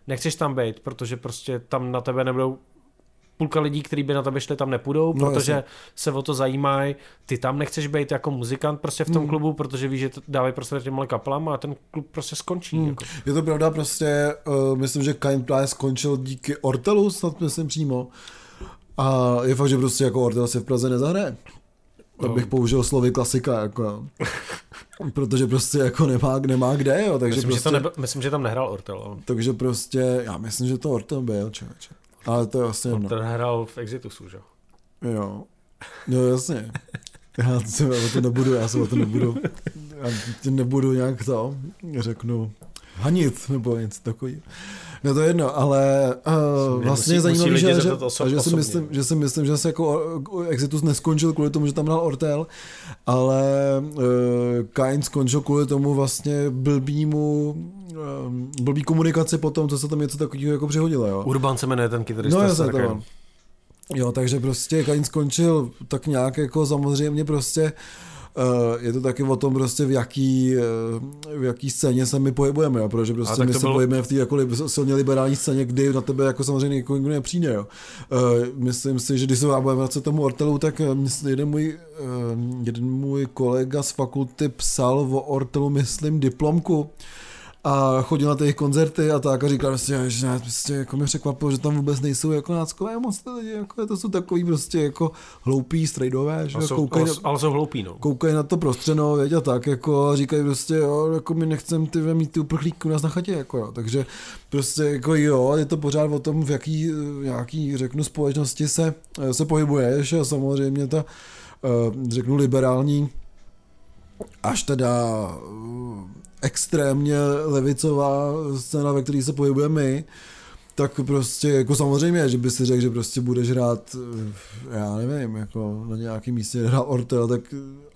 Nechceš tam být, protože prostě tam na tebe nebudou půlka lidí, kteří by na tebe šli, tam nepůjdou, no, protože jasně. se o to zajímají. Ty tam nechceš být jako muzikant prostě v tom mm. klubu, protože víš, že dávají prostě těmhle kaplám a ten klub prostě skončí. Mm. Jako. Je to pravda, prostě uh, myslím, že Kain právě skončil díky Ortelu, snad myslím přímo. A je fakt, že prostě jako Ortel se v Praze nezahraje. To bych použil slovy klasika, jako. protože prostě jako nemá, nemá kde, jo, takže myslím, prostě, že to nebe, myslím, že tam nehrál Ortel. Takže prostě, já myslím, že to Ortel byl, člověče. Ale to je vlastně jedno. On hrál v Exitusu, že? Jo. No jasně. Já se o to nebudu, já se o to nebudu, já tě nebudu nějak to, řeknu, hanit nebo něco takový. No to je jedno, ale uh, vlastně je zajímavé, že, že, že, si myslím, že si myslím, že se jako Exitus neskončil kvůli tomu, že tam hrál Ortel, ale uh, Kain skončil kvůli tomu vlastně blbýmu blbý komunikaci potom, co se tam něco takového jako přihodilo, jo. Urban se jmenuje ten kytarista. No, jasně, to Jo, takže prostě Kain skončil tak nějak jako samozřejmě prostě Uh, je to taky o tom prostě v jaký, uh, v jaký scéně se my pohybujeme, jo, protože prostě my se bylo... pohybujeme v té jako silně liberální scéně, kdy na tebe jako samozřejmě nikdo nepřijde, jo. Uh, myslím si, že když se budeme vracet tomu Ortelu, tak jeden můj, jeden můj kolega z fakulty psal o Ortelu, myslím, diplomku, a chodil na těch koncerty a tak a říkal prostě, že prostě jako mě překvapilo, že tam vůbec nejsou jako náckové moc ty lidi, jako to jsou takový prostě jako hloupý, strejdové, že jsou, koukají, ale, ale jsou hloupí, no. Koukají na to prostřeno, věď a tak, jako a říkají prostě, jo, jako my nechcem ty mít ty uprchlíky u nás na chatě, jako jo, takže prostě jako jo, je to pořád o tom, v jaký, jaký řeknu, společnosti se, se pohybuješ a samozřejmě ta, eh, řeknu, liberální až teda extrémně levicová scéna, ve které se pohybujeme my, tak prostě jako samozřejmě, že by si řekl, že prostě budeš hrát, já nevím, jako na nějakém místě hrát Ortel, tak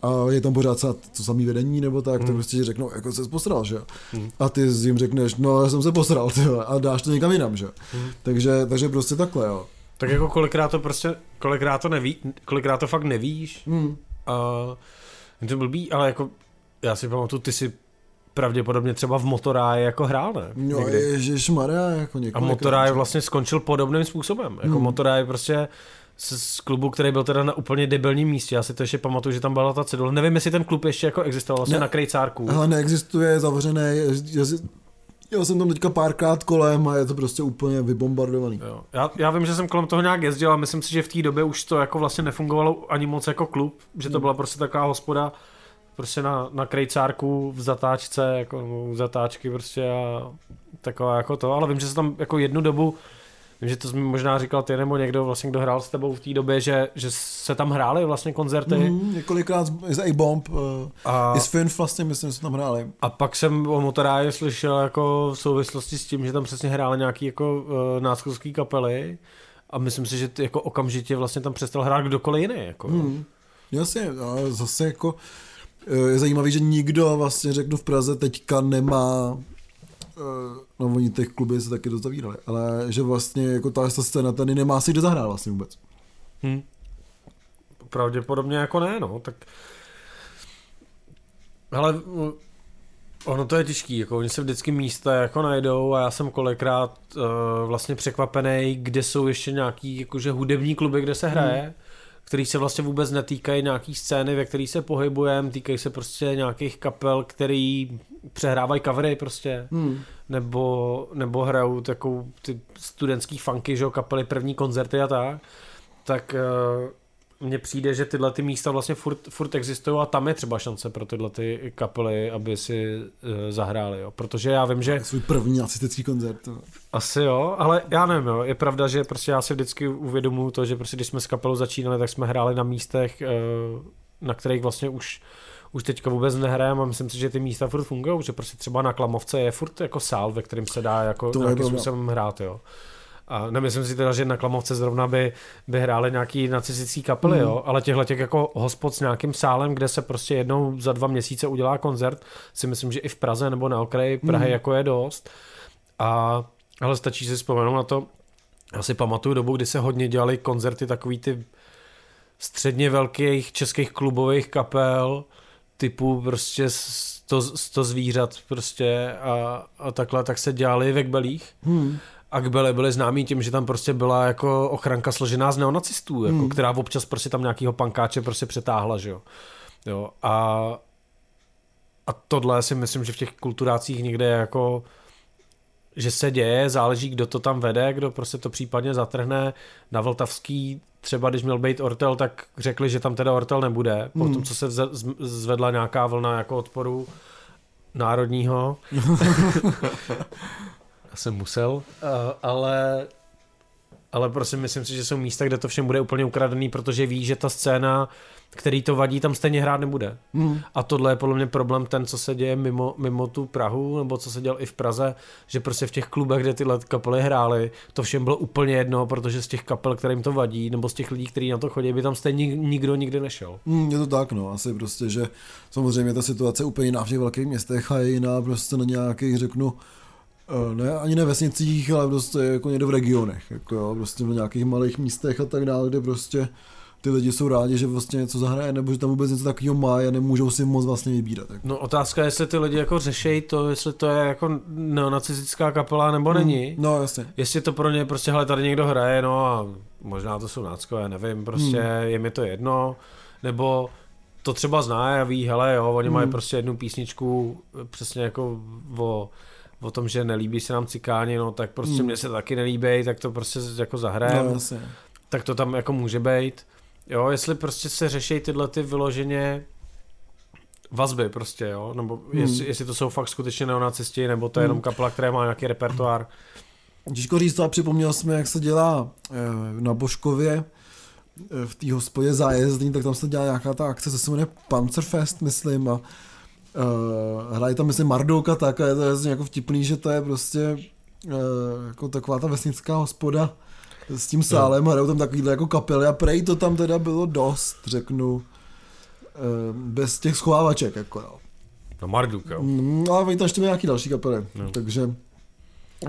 a je tam pořád to samý vedení nebo tak, hmm. tak prostě řeknou, jako se posral, že hmm. A ty jim řekneš, no já jsem se posral, tyhle, a dáš to někam jinam, že hmm. takže, takže prostě takhle, jo. Tak jako kolikrát to prostě, kolikrát to neví, kolikrát to fakt nevíš, hmm. a je to blbý, ale jako já si pamatuju, ty si pravděpodobně třeba v Motoráje jako hrál, ne? No, ježišmarja, jako A Motoráje vlastně skončil podobným způsobem. Jako hmm. Motoráje prostě z klubu, který byl teda na úplně debilním místě. Já si to ještě pamatuju, že tam byla ta cedule. Nevím, jestli ten klub ještě jako existoval vlastně ne, na Krejcárku. Ale neexistuje, je zavřené. Já jsem tam teďka párkrát kolem a je to prostě úplně vybombardovaný. Jo. Já, já vím, že jsem kolem toho nějak jezdil a myslím si, že v té době už to jako vlastně nefungovalo ani moc jako klub, že to hmm. byla prostě taková hospoda, prostě na, na krejcárku v zatáčce, jako v zatáčky prostě a taková jako to, ale vím, že se tam jako jednu dobu Vím, že to jsi mi možná říkal ty nebo někdo, vlastně, kdo hrál s tebou v té době, že, že se tam hrály vlastně koncerty. Mm, několikrát z A-Bomb, uh, a, i s Finf vlastně, myslím, že se tam hráli. A pak jsem o Motoráje slyšel jako v souvislosti s tím, že tam přesně hrály nějaký jako uh, náckovský kapely a myslím si, že ty jako okamžitě vlastně tam přestal hrát kdokoliv jiný. Jako, mm. Jasně, ale zase jako Eh, je zajímavý, že nikdo vlastně řeknu v Praze teďka nemá eh, no oni těch kluby se taky dozavírali, ale že vlastně jako ta scéna tady nemá si kde zahrát vlastně vůbec. Hmm. Pravděpodobně jako ne, no, tak ale ono to je těžký, jako oni se vždycky místa jako najdou a já jsem kolikrát uh, vlastně překvapený, kde jsou ještě nějaký jakože hudební kluby, kde se hraje. Hmm který se vlastně vůbec netýkají nějaký scény, ve který se pohybujeme, týkají se prostě nějakých kapel, který přehrávají covery prostě, hmm. nebo, nebo hrajou takovou ty studentský funky, že kapely první koncerty a tak, tak uh, mně přijde, že tyhle ty místa vlastně furt, furt existují a tam je třeba šance pro tyhle ty kapely, aby si uh, zahráli, jo. Protože já vím, že... Svůj první nacistický koncert. To... Asi jo, ale já nevím, jo. Je pravda, že prostě já si vždycky uvědomuji to, že prostě když jsme s kapelou začínali, tak jsme hráli na místech, uh, na kterých vlastně už už teďka vůbec nehrajeme a myslím si, že ty místa furt fungují, že prostě třeba na Klamovce je furt jako sál, ve kterém se dá jako to nějakým způsobem hrát, jo. A nemyslím si teda, že na Klamovce zrovna by, by hráli nějaký nacistický kapely, mm. jo, ale těchhle těch jako hospod s nějakým sálem, kde se prostě jednou za dva měsíce udělá koncert, si myslím, že i v Praze nebo na okraji Prahy mm. jako je dost. A ale stačí si vzpomenout na to, já si pamatuju dobu, kdy se hodně dělali koncerty takový ty středně velkých českých klubových kapel, typu prostě 100, 100 zvířat prostě a, a takhle, tak se dělali ve Kbelích. Hmm. Akbele byly známí tím, že tam prostě byla jako ochranka složená z neonacistů, jako, hmm. která občas prostě tam nějakýho pankáče prostě přetáhla, že jo. jo a, a tohle si myslím, že v těch kulturácích někde jako že se děje, záleží, kdo to tam vede, kdo prostě to případně zatrhne. Na Vltavský třeba, když měl být Ortel, tak řekli, že tam teda Ortel nebude, hmm. po tom, co se zvedla nějaká vlna jako odporu národního. jsem musel, uh, ale ale prostě myslím si, že jsou místa, kde to všem bude úplně ukradený, protože ví, že ta scéna, který to vadí, tam stejně hrát nebude. Hmm. A tohle je podle mě problém ten, co se děje mimo, mimo tu Prahu, nebo co se dělal i v Praze, že prostě v těch klubech, kde tyhle kapely hrály, to všem bylo úplně jedno, protože z těch kapel, kterým to vadí, nebo z těch lidí, kteří na to chodí, by tam stejně nikdo nikdy nešel. Hmm, je to tak, no, asi prostě, že samozřejmě ta situace je úplně jiná v těch velkých městech a je jiná prostě na nějakých, řeknu, eh, ne, ani ne vesnicích, ale prostě jako někde v regionech, jako jo, prostě v nějakých malých místech a tak dále, kde prostě ty lidi jsou rádi, že vlastně něco zahraje, nebo že tam vůbec něco takového má a nemůžou si moc vlastně vybírat. Jako. No otázka je, jestli ty lidi jako řešejí to, jestli to je jako neonacistická kapela nebo není. Hmm, no jasně. Jestli to pro ně prostě, hele, tady někdo hraje, no a možná to jsou náckové, nevím, prostě hmm. je mi to jedno, nebo to třeba zná a ví, hele jo, oni hmm. mají prostě jednu písničku přesně jako o, o tom, že nelíbí se nám cikáni, no tak prostě hmm. mně se taky nelíbí, tak to prostě jako zahrajem. No, jasně. tak to tam jako může být. Jo, jestli prostě se řeší tyhle ty vyloženě vazby prostě, jo, nebo hmm. jestli, jestli to jsou fakt skutečně neonacisti, nebo to je jenom kapela, která má nějaký repertoár. Těžko říct to a připomněl jsme, jak se dělá eh, na Božkově eh, v té hospodě zájezdní, tak tam se dělá nějaká ta akce, co se jmenuje Panzerfest, myslím, a uh, hraje tam, myslím, Mardouka tak a je to jasně jako vtipný, že to je prostě uh, jako taková ta vesnická hospoda s tím sálem a hrajou tam takovýhle jako kapely a prej to tam teda bylo dost, řeknu, uh, bez těch schovávaček, jako jo. No Marduk, jo. No a oni tam ještě nějaký další kapely, No. takže,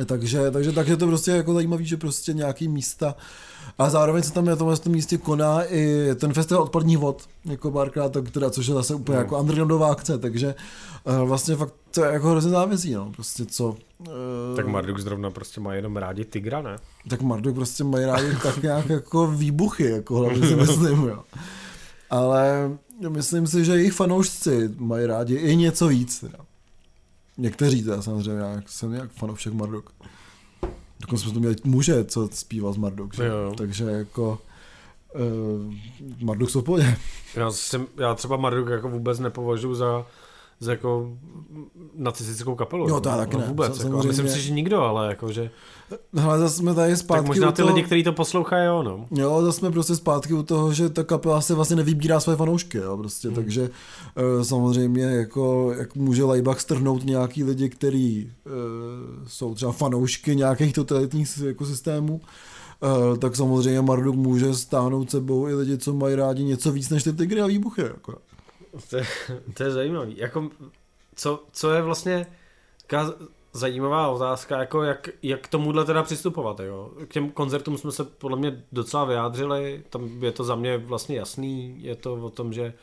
takže, takže, takže to prostě jako zajímavý, že prostě nějaký místa a zároveň se tam na tomhle tom místě koná i ten festival odpadních vod, jako párkrát, tak teda, což je zase úplně No. jako undergroundová akce, takže uh, vlastně fakt to je jako hrozně závězí, no, prostě co. Uh, Tak Marduk zrovna prostě má jenom rádi Tigra, ne? tak Marduk prostě mají rádi tak nějak jako výbuchy, jako hlavně si myslím, jo. Ale myslím si, že jejich fanoušci mají rádi i něco víc, teda. Někteří teda samozřejmě, já jsem nějak fanoušek Marduk. Dokonce jsme tu měli muže, co zpíval z Marduk, že? Jo, jo. takže jako uh, Marduk jsou v pohodě. Já, jsem, já třeba Marduk jako vůbec nepovažuji za, za jako nacistickou kapelu. Jo, to já taky no, ne. Vůbec, jako, samozřejmě. myslím si, že nikdo, ale jako, že, Hele, zase jsme tady zpátky tak možná ty toho, lidi, kteří to poslouchají, jo, no. Jo, zase jsme prostě zpátky u toho, že ta kapela si vlastně nevybírá své fanoušky, jo, prostě, Hmm. takže uh, samozřejmě jako, jak může Laibach strhnout nějaký lidi, kteří uh, jsou třeba fanoušky nějakých totalitních jako systémů, uh, tak samozřejmě Marduk může stáhnout sebou i lidi, co mají rádi něco víc než ty tygry a výbuchy, jako. To je, to je zajímavý. Jako, co, co je vlastně taková zajímavá otázka, jako jak, jak k tomuhle teda přistupovat, jo? K těm koncertům jsme se podle mě docela vyjádřili, tam je to za mě vlastně jasný, je to o tom, že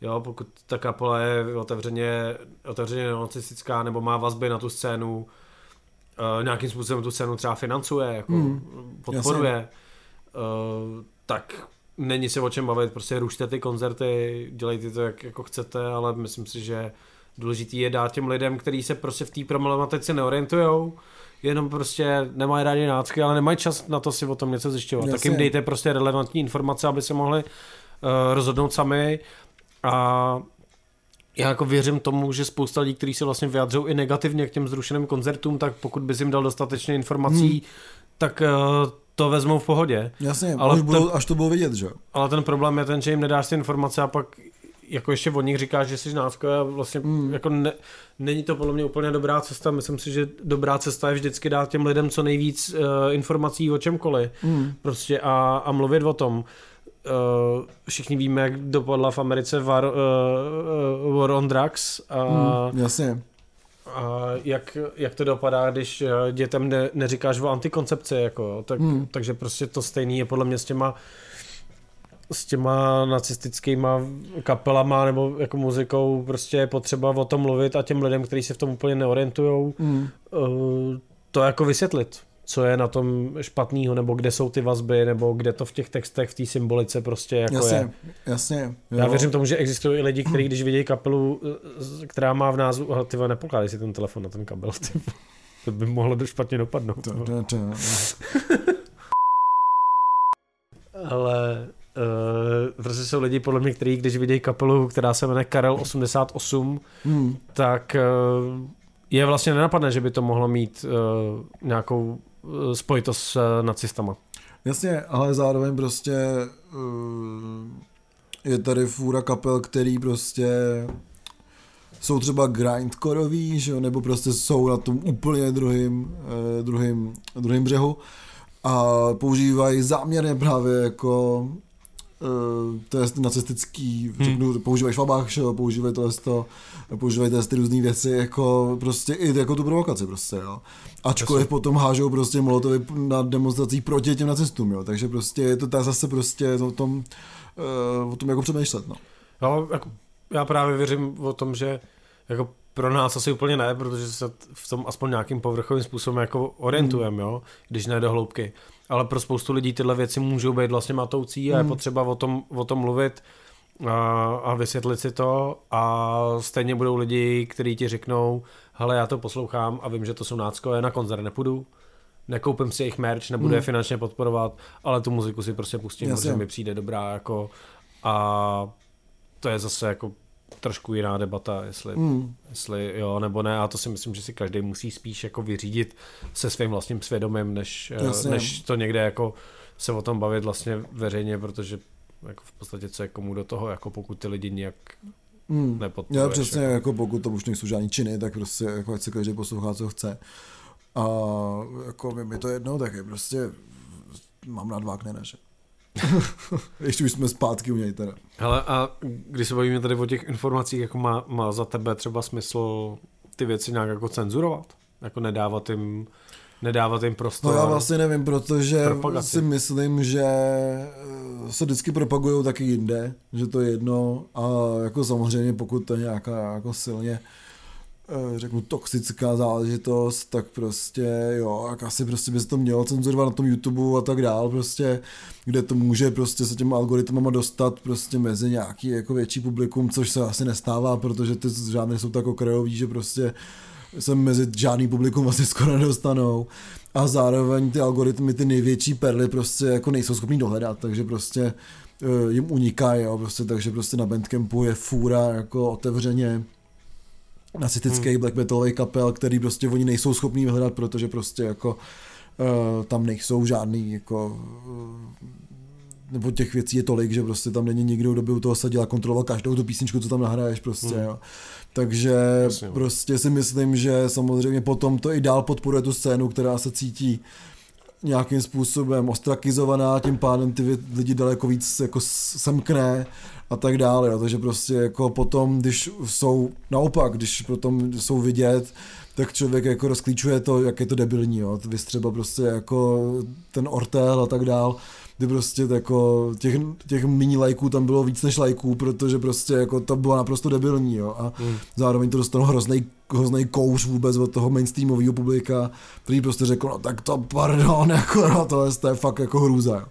jo, pokud ta kapela je otevřeně, otevřeně neonacistická nebo má vazby na tu scénu, uh, nějakým způsobem tu scénu třeba financuje, jako Hmm, podporuje, uh, tak není se o čem bavit, prostě rušte ty koncerty, dělejte to jak jako chcete, ale myslím si, že důležitý je dát těm lidem, kteří se prostě v té problematice neorientujou, jenom prostě nemají rádi nácky, ale nemají čas na to si o tom něco zjišťovat. Tak jim dejte prostě relevantní informace, aby se mohli uh, rozhodnout sami a já jako věřím tomu, že spousta lidí, kteří se vlastně vyjadřují i negativně k těm zrušeným koncertům, tak pokud bys jim dal dostatečně informací, Hmm. tak uh, to vezmou v pohodě. Jasně, Ale to- budou, až to budou vidět, že. Ale ten problém je ten, že jim nedáš ty informace a pak jako ještě od nich říkáš, že jsi nácko a vlastně Mm. jako ne, není to podle mě úplně dobrá cesta. Myslím si, že dobrá cesta je vždycky dát těm lidem co nejvíc uh, informací o čemkoliv. Mm. Prostě a, a mluvit o tom. Uh, všichni víme, jak dopadla v Americe war, uh, uh, war on drugs a, Mm, jasně. A jak, jak to dopadá, když eh, dětem ne, neříkáš o antikoncepci, jako, tak, Hmm. takže prostě to stejný je podle mě s těma s těma nacistickýma kapelama nebo jako muzikou prostě je potřeba o tom mluvit a těm lidem, kteří se v tom úplně neorientujou, Mm. to jako vysvětlit, co je na tom špatného, nebo kde jsou ty vazby, nebo kde to v těch textech, v té symbolice prostě jako je. Jasně, jasně. Já jo. věřím tomu, že existují i lidi, kteří když vidí kapelu, eh, která má v názvu, aha, ty nepokládej si ten telefon na ten kabel, ty to by mohlo do špatně dopadnout. To, to, to, Ale uh, prostě jsou lidi podle mě, kteří když vidí kapelu, která se jmenuje Karel 88, mm. tak uh, je vlastně nenapadne, že by to mohlo mít uh, nějakou spojitost s uh, nacistama. Jasně, ale zároveň prostě uh, je tady fůra kapel, který prostě jsou třeba grindcoreový, že jo, nebo prostě jsou na tom úplně druhým, eh, druhým, druhým břehu a používají záměrně právě jako eh, to je nacistický, hmm. řeknu, používají švabách, že jo, používají tohle to, používají ty různé věci, jako prostě i jako tu provokaci prostě, jo. Ačkoliv Jasně. potom hážou prostě molotovy na demonstracích proti těm nacistům, jo, takže prostě je to tak zase prostě o tom, uh, o tom jako přemýšlet, no. No, jako já právě věřím o tom, že jako pro nás asi úplně ne, protože se v tom aspoň nějakým povrchovým způsobem jako orientujeme, mm. jo, když ne do hloubky. Ale pro spoustu lidí tyhle věci můžou být vlastně matoucí a je mm. potřeba o tom, o tom mluvit a, a vysvětlit si to a stejně budou lidi, kteří ti řeknou, hele, já to poslouchám a vím, že to jsou náckové, na koncert nepůjdu, nekoupím si jejich merch, nebudu mm. je finančně podporovat, ale tu muziku si prostě pustím, Jasně. protože mi přijde dobrá jako a to je zase jako trošku jiná debata, jestli, mm. jestli jo nebo ne, a to si myslím, že si každý musí spíš jako vyřídit se svým vlastním svědomím, než, eh, než to někde jako se o tom bavit vlastně veřejně, protože jako v podstatě co je komu do toho, jako pokud ty lidi nějak mm. nepodporuješ. Já přesně, jako. jako pokud to už nejsou žádní činy, tak prostě jako ať se každý poslouchá, co chce. A jako mi to jedno, tak je prostě mám rád Wagnera, že? Ještě už jsme zpátky u něj teda. Hele, a když se bavíme tady o těch informacích, jako má, má za tebe třeba smysl ty věci nějak jako cenzurovat? Jako nedávat jim nedávat jim prostor. No já vlastně nevím, protože propagaci. si myslím, že eh, se vždycky propagují taky jinde, že to je jedno a jako samozřejmě pokud to je nějaká jako silně Eh, řeknu, toxická záležitost, tak prostě, jo, jak asi prostě by se to mělo cenzurovat na tom YouTube a tak dál, prostě, kde to může prostě se těma algoritmama dostat prostě mezi nějaký jako větší publikum, což se asi nestává, protože ty žádné jsou tak okrajový, že prostě se mezi žádný publikum asi skoro nedostanou a zároveň ty algoritmy, ty největší perly prostě jako nejsou schopný dohledat, takže prostě uh, jim unikají, jo, prostě, takže prostě na Bandcampu je fůra jako otevřeně nacistických hmm. black metalových kapel, který prostě oni nejsou schopní vyhledat, protože prostě jako uh, tam nejsou žádný jako uh, nebo těch věcí je tolik, že prostě tam není nikdo, kdo by u toho seděl a kontroloval každou tu písničku, co tam nahraješ prostě, hmm. jo. Takže Jasně, prostě si myslím, že samozřejmě potom to i dál podporuje tu scénu, která se cítí nějakým způsobem ostrakizovaná, tím pádem ty lidi daleko víc jako semkne a tak dále, jo. takže prostě jako potom, když jsou naopak, když potom jsou vidět, tak člověk jako rozklíčuje to, jak je to debilní, jo. Vy třeba prostě jako ten ortel a tak dál, kdy prostě jako těch, těch mini lajků tam bylo víc než lajků, protože prostě jako to bylo naprosto debilní, jo. A hmm. zároveň to dostalo hrozný, hrozný kouř vůbec od toho mainstreamového publika, který prostě řekl, no tak to pardon, jako no, to, je, to je fakt jako hrůza, jo.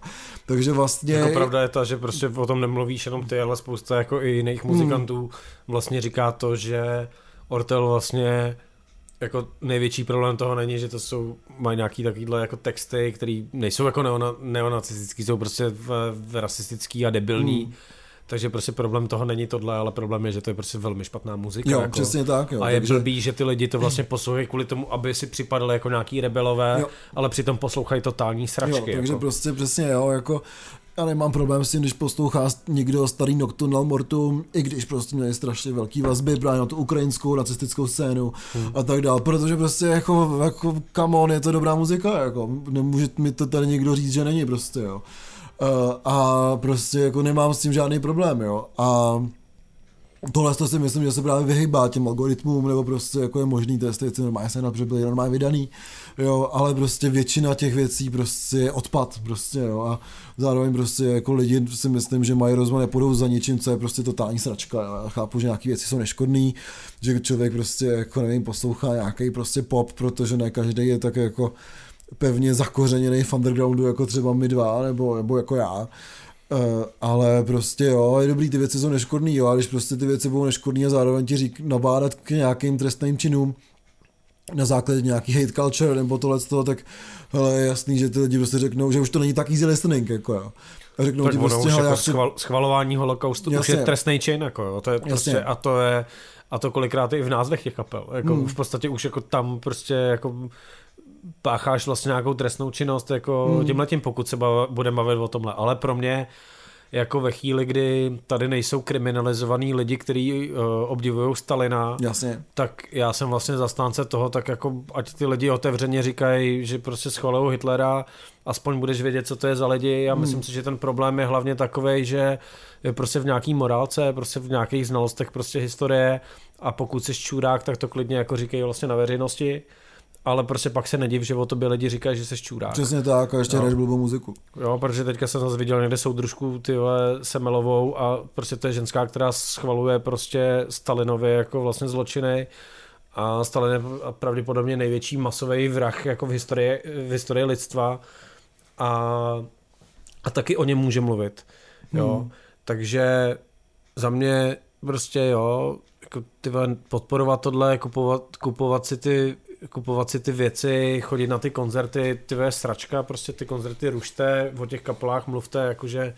Takže vlastně... Jako pravda je ta, že prostě o tom nemluvíš jenom ty, ale spousta jako i jiných muzikantů hmm. vlastně říká to, že Ortel vlastně jako největší problém toho není, že to jsou, mají nějaký takovýhle jako texty, které nejsou jako neona, neonacistický, jsou prostě v, v rasistický a debilní. Hmm. Takže prostě problém toho není tohle, ale problém je, že to je prostě velmi špatná muzika. Jo, jako. přesně tak. Jo, a je takže... blbý, že ty lidi to vlastně poslouchají kvůli tomu, aby si připadali jako nějaký rebelové, jo. ale přitom poslouchají totální sračky. Jo, takže jako. prostě přesně jo, jako já nemám problém s tím, když poslouchá někdo starý Nocturnal Mortum, i když prostě měli strašně velký vazby právě na tu ukrajinskou nacistickou scénu hmm. a tak dále, protože prostě jako, jako come on, je to dobrá muzika, jako nemůže mi to tady někdo říct, že není prostě, jo. Uh, a prostě jako nemám s tím žádný problém, jo. A Tohle to si myslím, že se právě vyhybá těm algoritmům, nebo prostě jako je možný testy, věci normálně se protože byly normálně vydaný, jo, ale prostě většina těch věcí prostě je odpad, prostě, jo, a zároveň prostě jako lidi si myslím, že mají rozum, nepůjdou za něčím, co je prostě totální sračka, já chápu, že nějaké věci jsou neškodné, že člověk prostě jako nevím, poslouchá nějaký prostě pop, protože ne každý je tak jako pevně zakořeněný v undergroundu, jako třeba my dva, nebo, nebo jako já, Uh, ale prostě jo, je dobrý, ty věci jsou neškodný, jo, a když prostě ty věci budou neškodný a zároveň ti řík, nabádat k nějakým trestným činům na základě nějaký hate culture nebo tohle toho, tak hele, je jasný, že ty lidi prostě řeknou, že už to není tak easy listening, jako jo. A řeknou tak ti prostě, hele, jako schval, schvalování holokaustu Jasně. už je trestný čin, jako jo, to je prostě, a to je, a to kolikrát i v názvech těch kapel, jako hmm. v podstatě už jako tam prostě jako pácháš vlastně nějakou trestnou činnost jako hmm. tímhle tím, pokud se budeme bavit o tomhle. Ale pro mě jako ve chvíli, kdy tady nejsou kriminalizovaní lidi, kteří uh, obdivují Stalina, Jasně. tak já jsem vlastně zastánce toho, tak jako ať ty lidi otevřeně říkají, že prostě schvalují Hitlera, aspoň budeš vědět, co to je za lidi. Já hmm. myslím si, že ten problém je hlavně takový, že je prostě v nějaký morálce, prostě v nějakých znalostech prostě historie a pokud jsi čurák, tak to klidně jako říkají vlastně na veřejnosti ale prostě pak se nediv, že o tobě lidi říkají, že jsi čurák. Přesně tak, a ještě hraješ blbou muziku. Jo, protože teďka jsem zase viděl někde soudružku tyhle Semelovou a prostě to je ženská, která schvaluje prostě Stalinovi jako vlastně zločiny a Stalin je pravděpodobně největší masový vrah jako v historii, v historii lidstva a, a taky o něm může mluvit. Jo. Hmm. Takže za mě prostě jo, jako ty podporovat tohle, kupovat, kupovat si ty kupovat si ty věci, chodit na ty koncerty, ty je sračka, prostě ty koncerty rušte, o těch kapelách mluvte, jakože,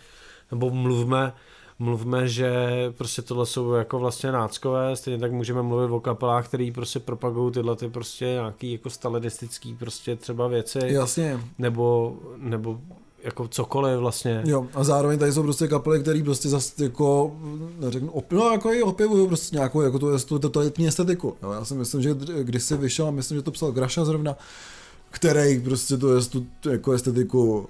nebo mluvme, mluvme, že prostě tohle jsou jako vlastně náckové, stejně tak můžeme mluvit o kapelách, který prostě propagují tyhle ty prostě nějaký jako stalinistický prostě třeba věci. Jasně. Nebo, nebo jako cokoliv vlastně. Jo, a zároveň tady jsou prostě kapely, které prostě zase jako, neřeknu, op, no jako i opěvují prostě nějakou jako tu, tu totalitní estetiku. Jo, já si myslím, že když si vyšel, a myslím, že to psal Graša zrovna, který prostě tu, tu jako estetiku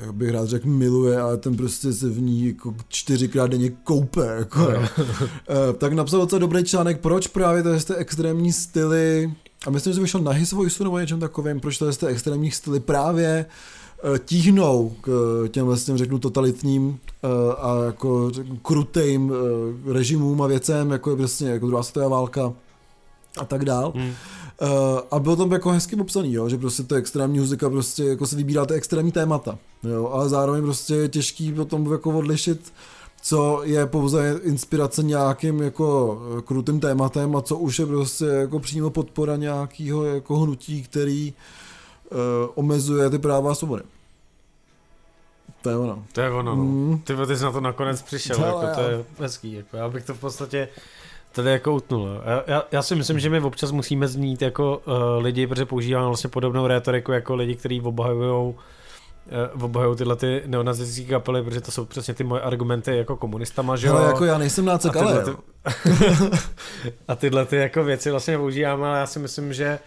jak bych rád řekl, miluje, ale ten prostě se v ní jako čtyřikrát denně koupe. Jako, jo. Eh, tak napsal docela dobrý článek, proč právě to je ty extrémní styly, a myslím, že vyšel na His Voice nebo něčem takovým, proč to je ty extrémní styly právě Eh, tíhnou k eh, těm vlastně řeknu totalitním eh, a jako krutým režimům a věcem, jako je prostě jako druhá světová válka a tak dál. Hmm. a bylo tam jako hezky popsaný, jo, že prostě to extrémní muzika prostě jako se vybírá ty extrémní témata, jo, ale zároveň prostě je těžký potom jako odlišit, co je pouze inspirace nějakým jako krutým tématem a co už je prostě jako přímo podpora nějakého jako hnutí, který uh, omezuje ty práva a svobody. To je ono. To je ono, no. Mm. Ty, ty jsi na to nakonec přišel, to, jako, to je hezký. Jako, já bych to v podstatě tady jako utnul. Já, já, já, si myslím, že my občas musíme znít jako uh, lidi, protože používáme vlastně podobnou rétoriku jako lidi, kteří obhajují uh, obhajují tyhle ty neonazistické kapely, protože to jsou přesně ty moje argumenty jako komunistama, že jo? Ale jako já nejsem nácek, ale ty, a tyhle ty jako věci vlastně používáme, ale já si myslím, že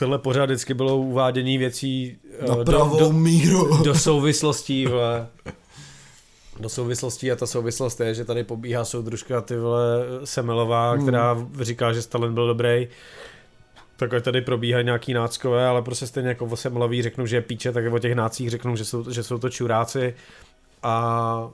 tohle pořád vždycky bylo uvádění věcí eh, na pravou do, do, míru. do souvislostí, vole. Do souvislostí a ta souvislost je, že tady pobíhá soudružka ty vole Semelová, hmm. která říká, že Stalin byl dobrý. Tak tady probíhají nějaký náckové, ale prostě stejně jako o Semelový řeknu, že je píče, tak o těch nácích řeknu, že jsou, že jsou to čuráci. A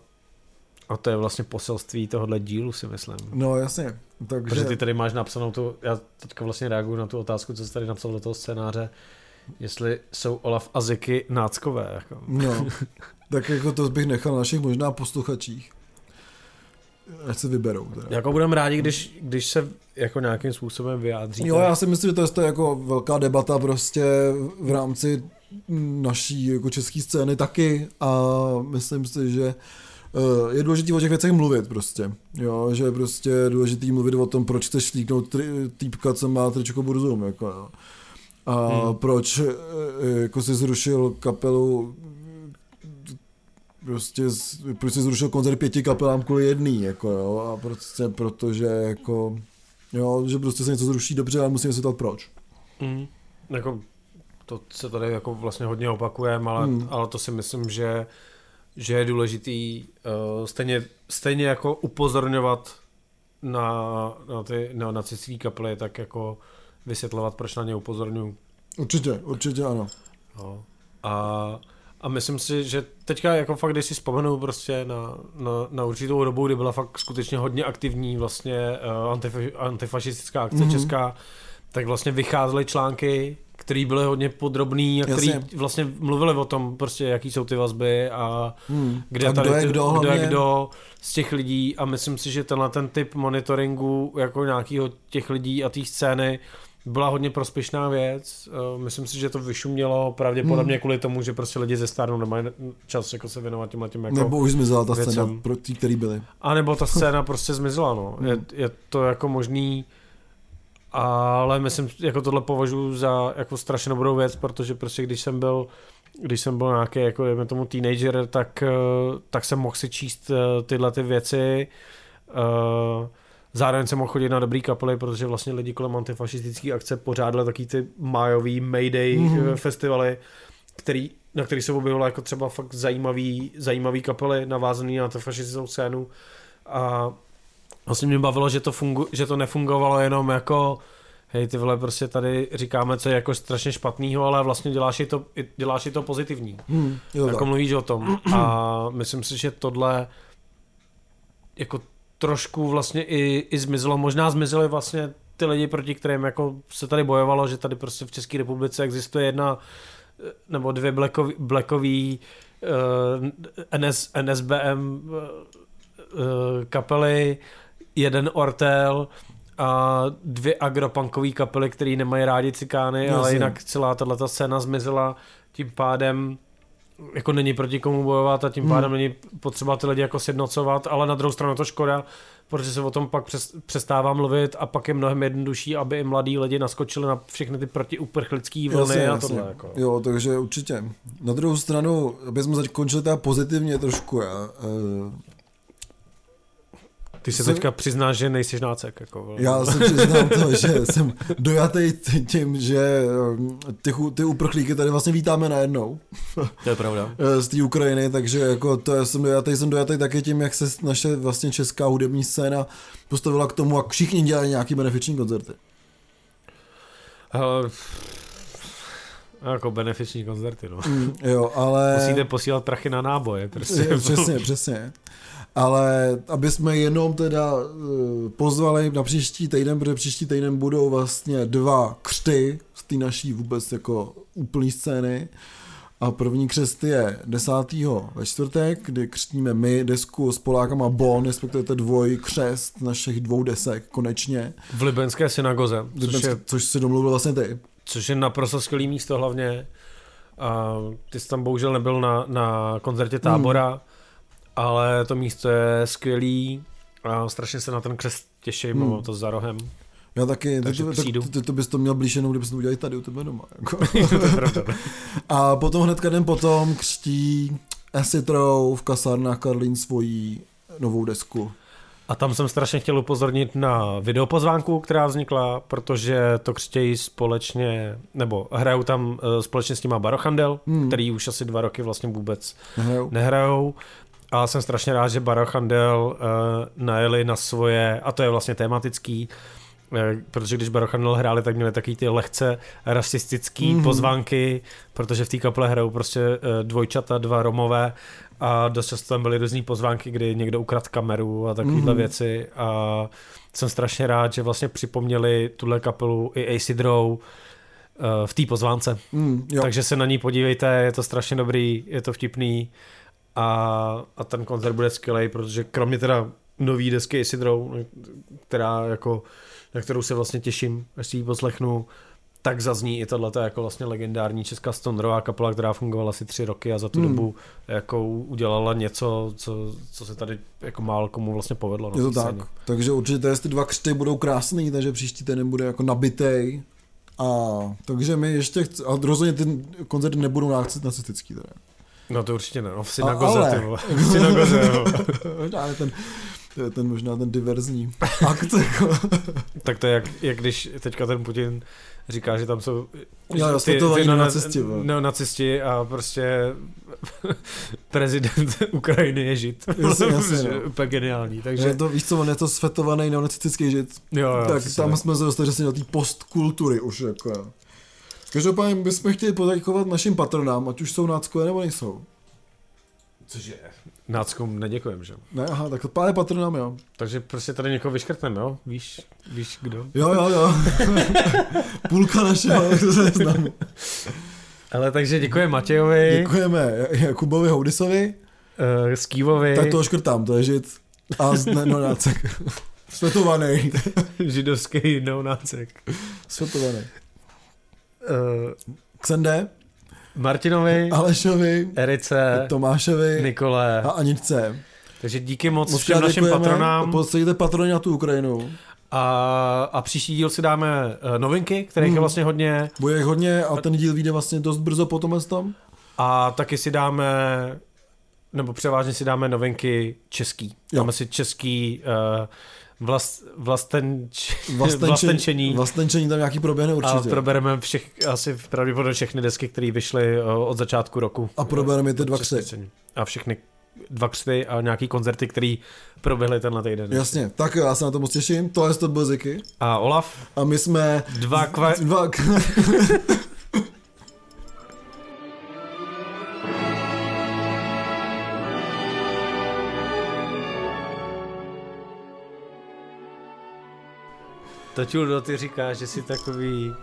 a to je vlastně poselství tohohle dílu, si myslím. No jasně. Takže... Protože ty tady máš napsanou tu, já teďka vlastně reaguju na tu otázku, co jsi tady napsal do toho scénáře, jestli jsou Olaf a Ziky náckové. Jako. No, tak jako to bych nechal na našich možná posluchačích. Ať se vyberou. Teda. Jako budeme rádi, když, když se jako nějakým způsobem vyjádří. Jo, já si myslím, že to je, to jako velká debata prostě v rámci naší jako české scény taky a myslím si, že je důležité o těch věcech mluvit prostě. Jo, že je prostě důležité mluvit o tom, proč chceš slíknout tri, týpka, co má tričko burzum, jako jo. A hmm. proč eh, jako si zrušil kapelu prostě, proč si zrušil koncert pěti kapelám kvůli jedný, jako jo, a prostě protože jako, jo, že prostě se něco zruší dobře, ale musíme si to proč. Hmm. Jako, to se tady jako vlastně hodně opakujeme, ale, hmm. ale to si myslím, že že je důležitý uh, stejně, stejně jako upozorňovat na, na ty neonacistické kapely, tak jako vysvětlovat, proč na ně upozorňuji. Určitě, určitě ano. No. A, a myslím si, že teďka jako fakt, když si vzpomenu prostě na, na, na určitou dobu, kdy byla fakt skutečně hodně aktivní vlastně uh, antifa, antifašistická akce mm-hmm. česká, tak vlastně vycházely články který byly hodně podrobný a který Jasně. vlastně mluvili o tom, prostě jaký jsou ty vazby a hmm. kde a kdo tady, je kdo, kdo je kdo z těch lidí a myslím si, že tenhle ten typ monitoringu jako nějakého těch lidí a té scény byla hodně prospěšná věc. Eh, myslím si, že to vyšumělo pravděpodobně hmm. kvůli tomu, že prostě lidi ze stárnou nemají čas jako se věnovat těm tím jako Nebo už zmizela ta věcem. scéna pro tí, který byli. A nebo ta scéna prostě zmizela, no. Je, je to jako možný ale myslím, jako tohle považuji za jako strašně dobrou věc, protože prostě když jsem byl když jsem byl nějaký, jako dejme tomu teenager, tak, eh, tak jsem mohl si číst eh, tyhle ty věci. Uh, Zároveň jsem mohl chodit na dobrý kapely, protože vlastně lidi kolem antifašistické akce pořádali taky ty majový Mayday mm-hmm. festivaly, který, na který se objevilo jako třeba fakt zajímavý, zajímavý kapely navázaný na antifašistickou scénu a vlastně mě bavilo, že to, fungu, že to nefungovalo jenom jako hej, ty vole, prostě tady říkáme, co je jako strašně špatného, ale vlastně děláš i to, děláš i to pozitivní. Hmm, jo, jako tak. mluvíš o tom. A myslím si, že tohle jako trošku vlastně i, i zmizelo. Možná zmizely vlastně ty lidi, proti kterým jako se tady bojovalo, že tady prostě v České republice existuje jedna eh, nebo dvě blackový, blackový uh, NS, NSBM uh, kapely, jeden Ortel a dvě agropunkové kapely, které nemají rádi cikány, Jasně. ale jinak celá tato scéna zmizela tím pádem jako není proti komu bojovat a tím hmm. pádem není potřeba ty lidi jako sjednocovat, ale na druhou stranu to škoda, protože se o tom pak přestává mluvit a pak je mnohem jednodušší, aby i mladí lidi naskočili na všechny ty protiuprchlické vlny jasně, a tohle. Jako. Jo, takže určitě. Na druhou stranu, aby jsme zakončili teda pozitivně trošku, já, uh ty se teďka přiznáš, že nejsi nácek. Jako, já se přiznám to, že jsem dojatý tím, že um, ty, ty uprchlíky tady vlastně vítáme najednou. To je pravda. Z té Ukrajiny, takže jako to jsem dojatý, jsem dojatý taky tím, jak se naše vlastně česká hudební scéna postavila k tomu, a všichni dělají nějaký benefiční koncerty. Uh, jako benefiční koncerty, no. Mm, jo, ale... Musíte posílat prachy na náboje, prostě. přesně, přesně ale aby jsme jenom teda uh, pozvali na příští týden, protože příští týden budou vlastně dva křty z té naší vůbec jako úplný scény. A první křest je 10. ve čtvrtek, kdy křtíme my desku s Polákama Bon, respektive to dvoj křest našich dvou desek konečně. V Libenské synagoze. Což, je, což si domluvil vlastně ty. Což je naprosto skvělý místo hlavně. A ty jsi tam bohužel nebyl na, na koncertě tábora. Hmm ale to místo je skvělý a strašně se na ten křest těším, hmm. mám to za rohem. Já taky, Takže to, to, to, to, bys to měl blíž jenom, kdybys to udělali tady u tebe doma. Jako. a potom hnedka den potom křtí Row v kasárnách Karlín svojí novou desku. A tam jsem strašně chtěl upozornit na videopozvánku, která vznikla, protože to křtějí společně, nebo hrajou tam uh, společně s nima Barochandel, hmm. který už asi dva roky vlastně vůbec nehrajou. nehrajou. A jsem strašně rád, že Barochandel uh, najeli na svoje, a to je vlastně tematický, uh, protože když Barochandel hráli, tak měli taky ty lehce rasistický mm-hmm. pozvánky, protože v té kaple hrajou prostě uh, dvojčata, dva Romové a dost často tam byly různý pozvánky, kdy někdo ukradl kameru a takovéhle mm-hmm. věci a jsem strašně rád, že vlastně připomněli tuhle kapelu i Acid Row, v té pozvánce. Mm, jo. Takže se na ní podívejte, je to strašně dobrý, je to vtipný a, a ten koncert bude skvělý, protože kromě teda nový desky Isidrou, která jako, na kterou se vlastně těším, až si ji poslechnu, tak zazní i tohle jako vlastně legendární česká stonerová kapela, která fungovala asi tři roky a za tu hmm. dobu jako udělala něco, co, co se tady jako málo komu vlastně povedlo. Je to tak, scéně. takže určitě ty dva křty budou krásný, takže příští týden bude jako nabitej. A takže my ještě, chci, a rozhodně ty koncerty nebudou nacistický teda. No to určitě ne, no v synagoze, ale, ty vole. V synagoze, možná ten, to je ten možná ten diverzní akt. Jako. tak to je jak, jak když teďka ten Putin říká, že tam jsou jo, ty, ty neonacisti, neonacisti a prostě prezident Ukrajiny je žid. Jasně, jasně, no. Úplně geniální. Takže... Je to, víš co, on je to svetovaný neonacistický žid. Jo, jo, tak tam ne. jsme se dostali do té postkultury už. Jako. Každopádně bychom chtěli poděkovat našim patronám, ať už jsou náckové nebo nejsou. Cože? Náckům neděkujem, že? Ne, aha, tak pár patronám, jo. Takže prostě tady někoho vyškrtneme, jo? Víš, víš kdo? Jo, jo, jo. Půlka našeho, to se znám. Ale takže děkujeme Matějovi. Děkujeme Jakubovi Houdisovi. Uh, Skývovi. Tak to škrtám, to je žid. A ne, no, nácek. Svetovaný. Židovský no nácek. Uh, Ksende, Martinovi, Alešovi, Erice, Tomášovi, Nikole a Aničce. Takže díky moc, moc všem našim patronám. Podstatě patroni na tu Ukrajinu. A, a příští díl si dáme eh, novinky, kterých Hmm. je vlastně hodně. Bude hodně a ten díl vyjde vlastně dost brzo po tomhle tom. A taky si dáme, nebo převážně si dáme novinky český. Jo. Dáme si český uh, vlast, vlastenč, Vlastenčení, vlastenčení. vlastenčení tam nějaký proběhne určitě. A, probereme všech, asi pravděpodobně všechny desky, které vyšly uh, od začátku roku. a probereme ty dva. Český A všechny dva křty a nějaký koncerty, které proběhly tenhle týden. Jasně, tak já se na to moc těším. Tohle to byl Ziky. A Olaf, A my jsme... dva kva... Dva... Točuldo, ty říkáš, že jsi takový,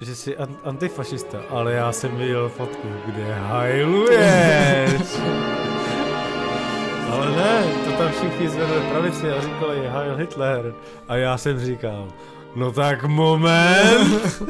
že jsi an- antifašista, ale já jsem viděl fotku, kde hajluješ. ale ne, to tam všichni zvedli pravici a říkali Heil Hitler. A já jsem říkal, no tak moment.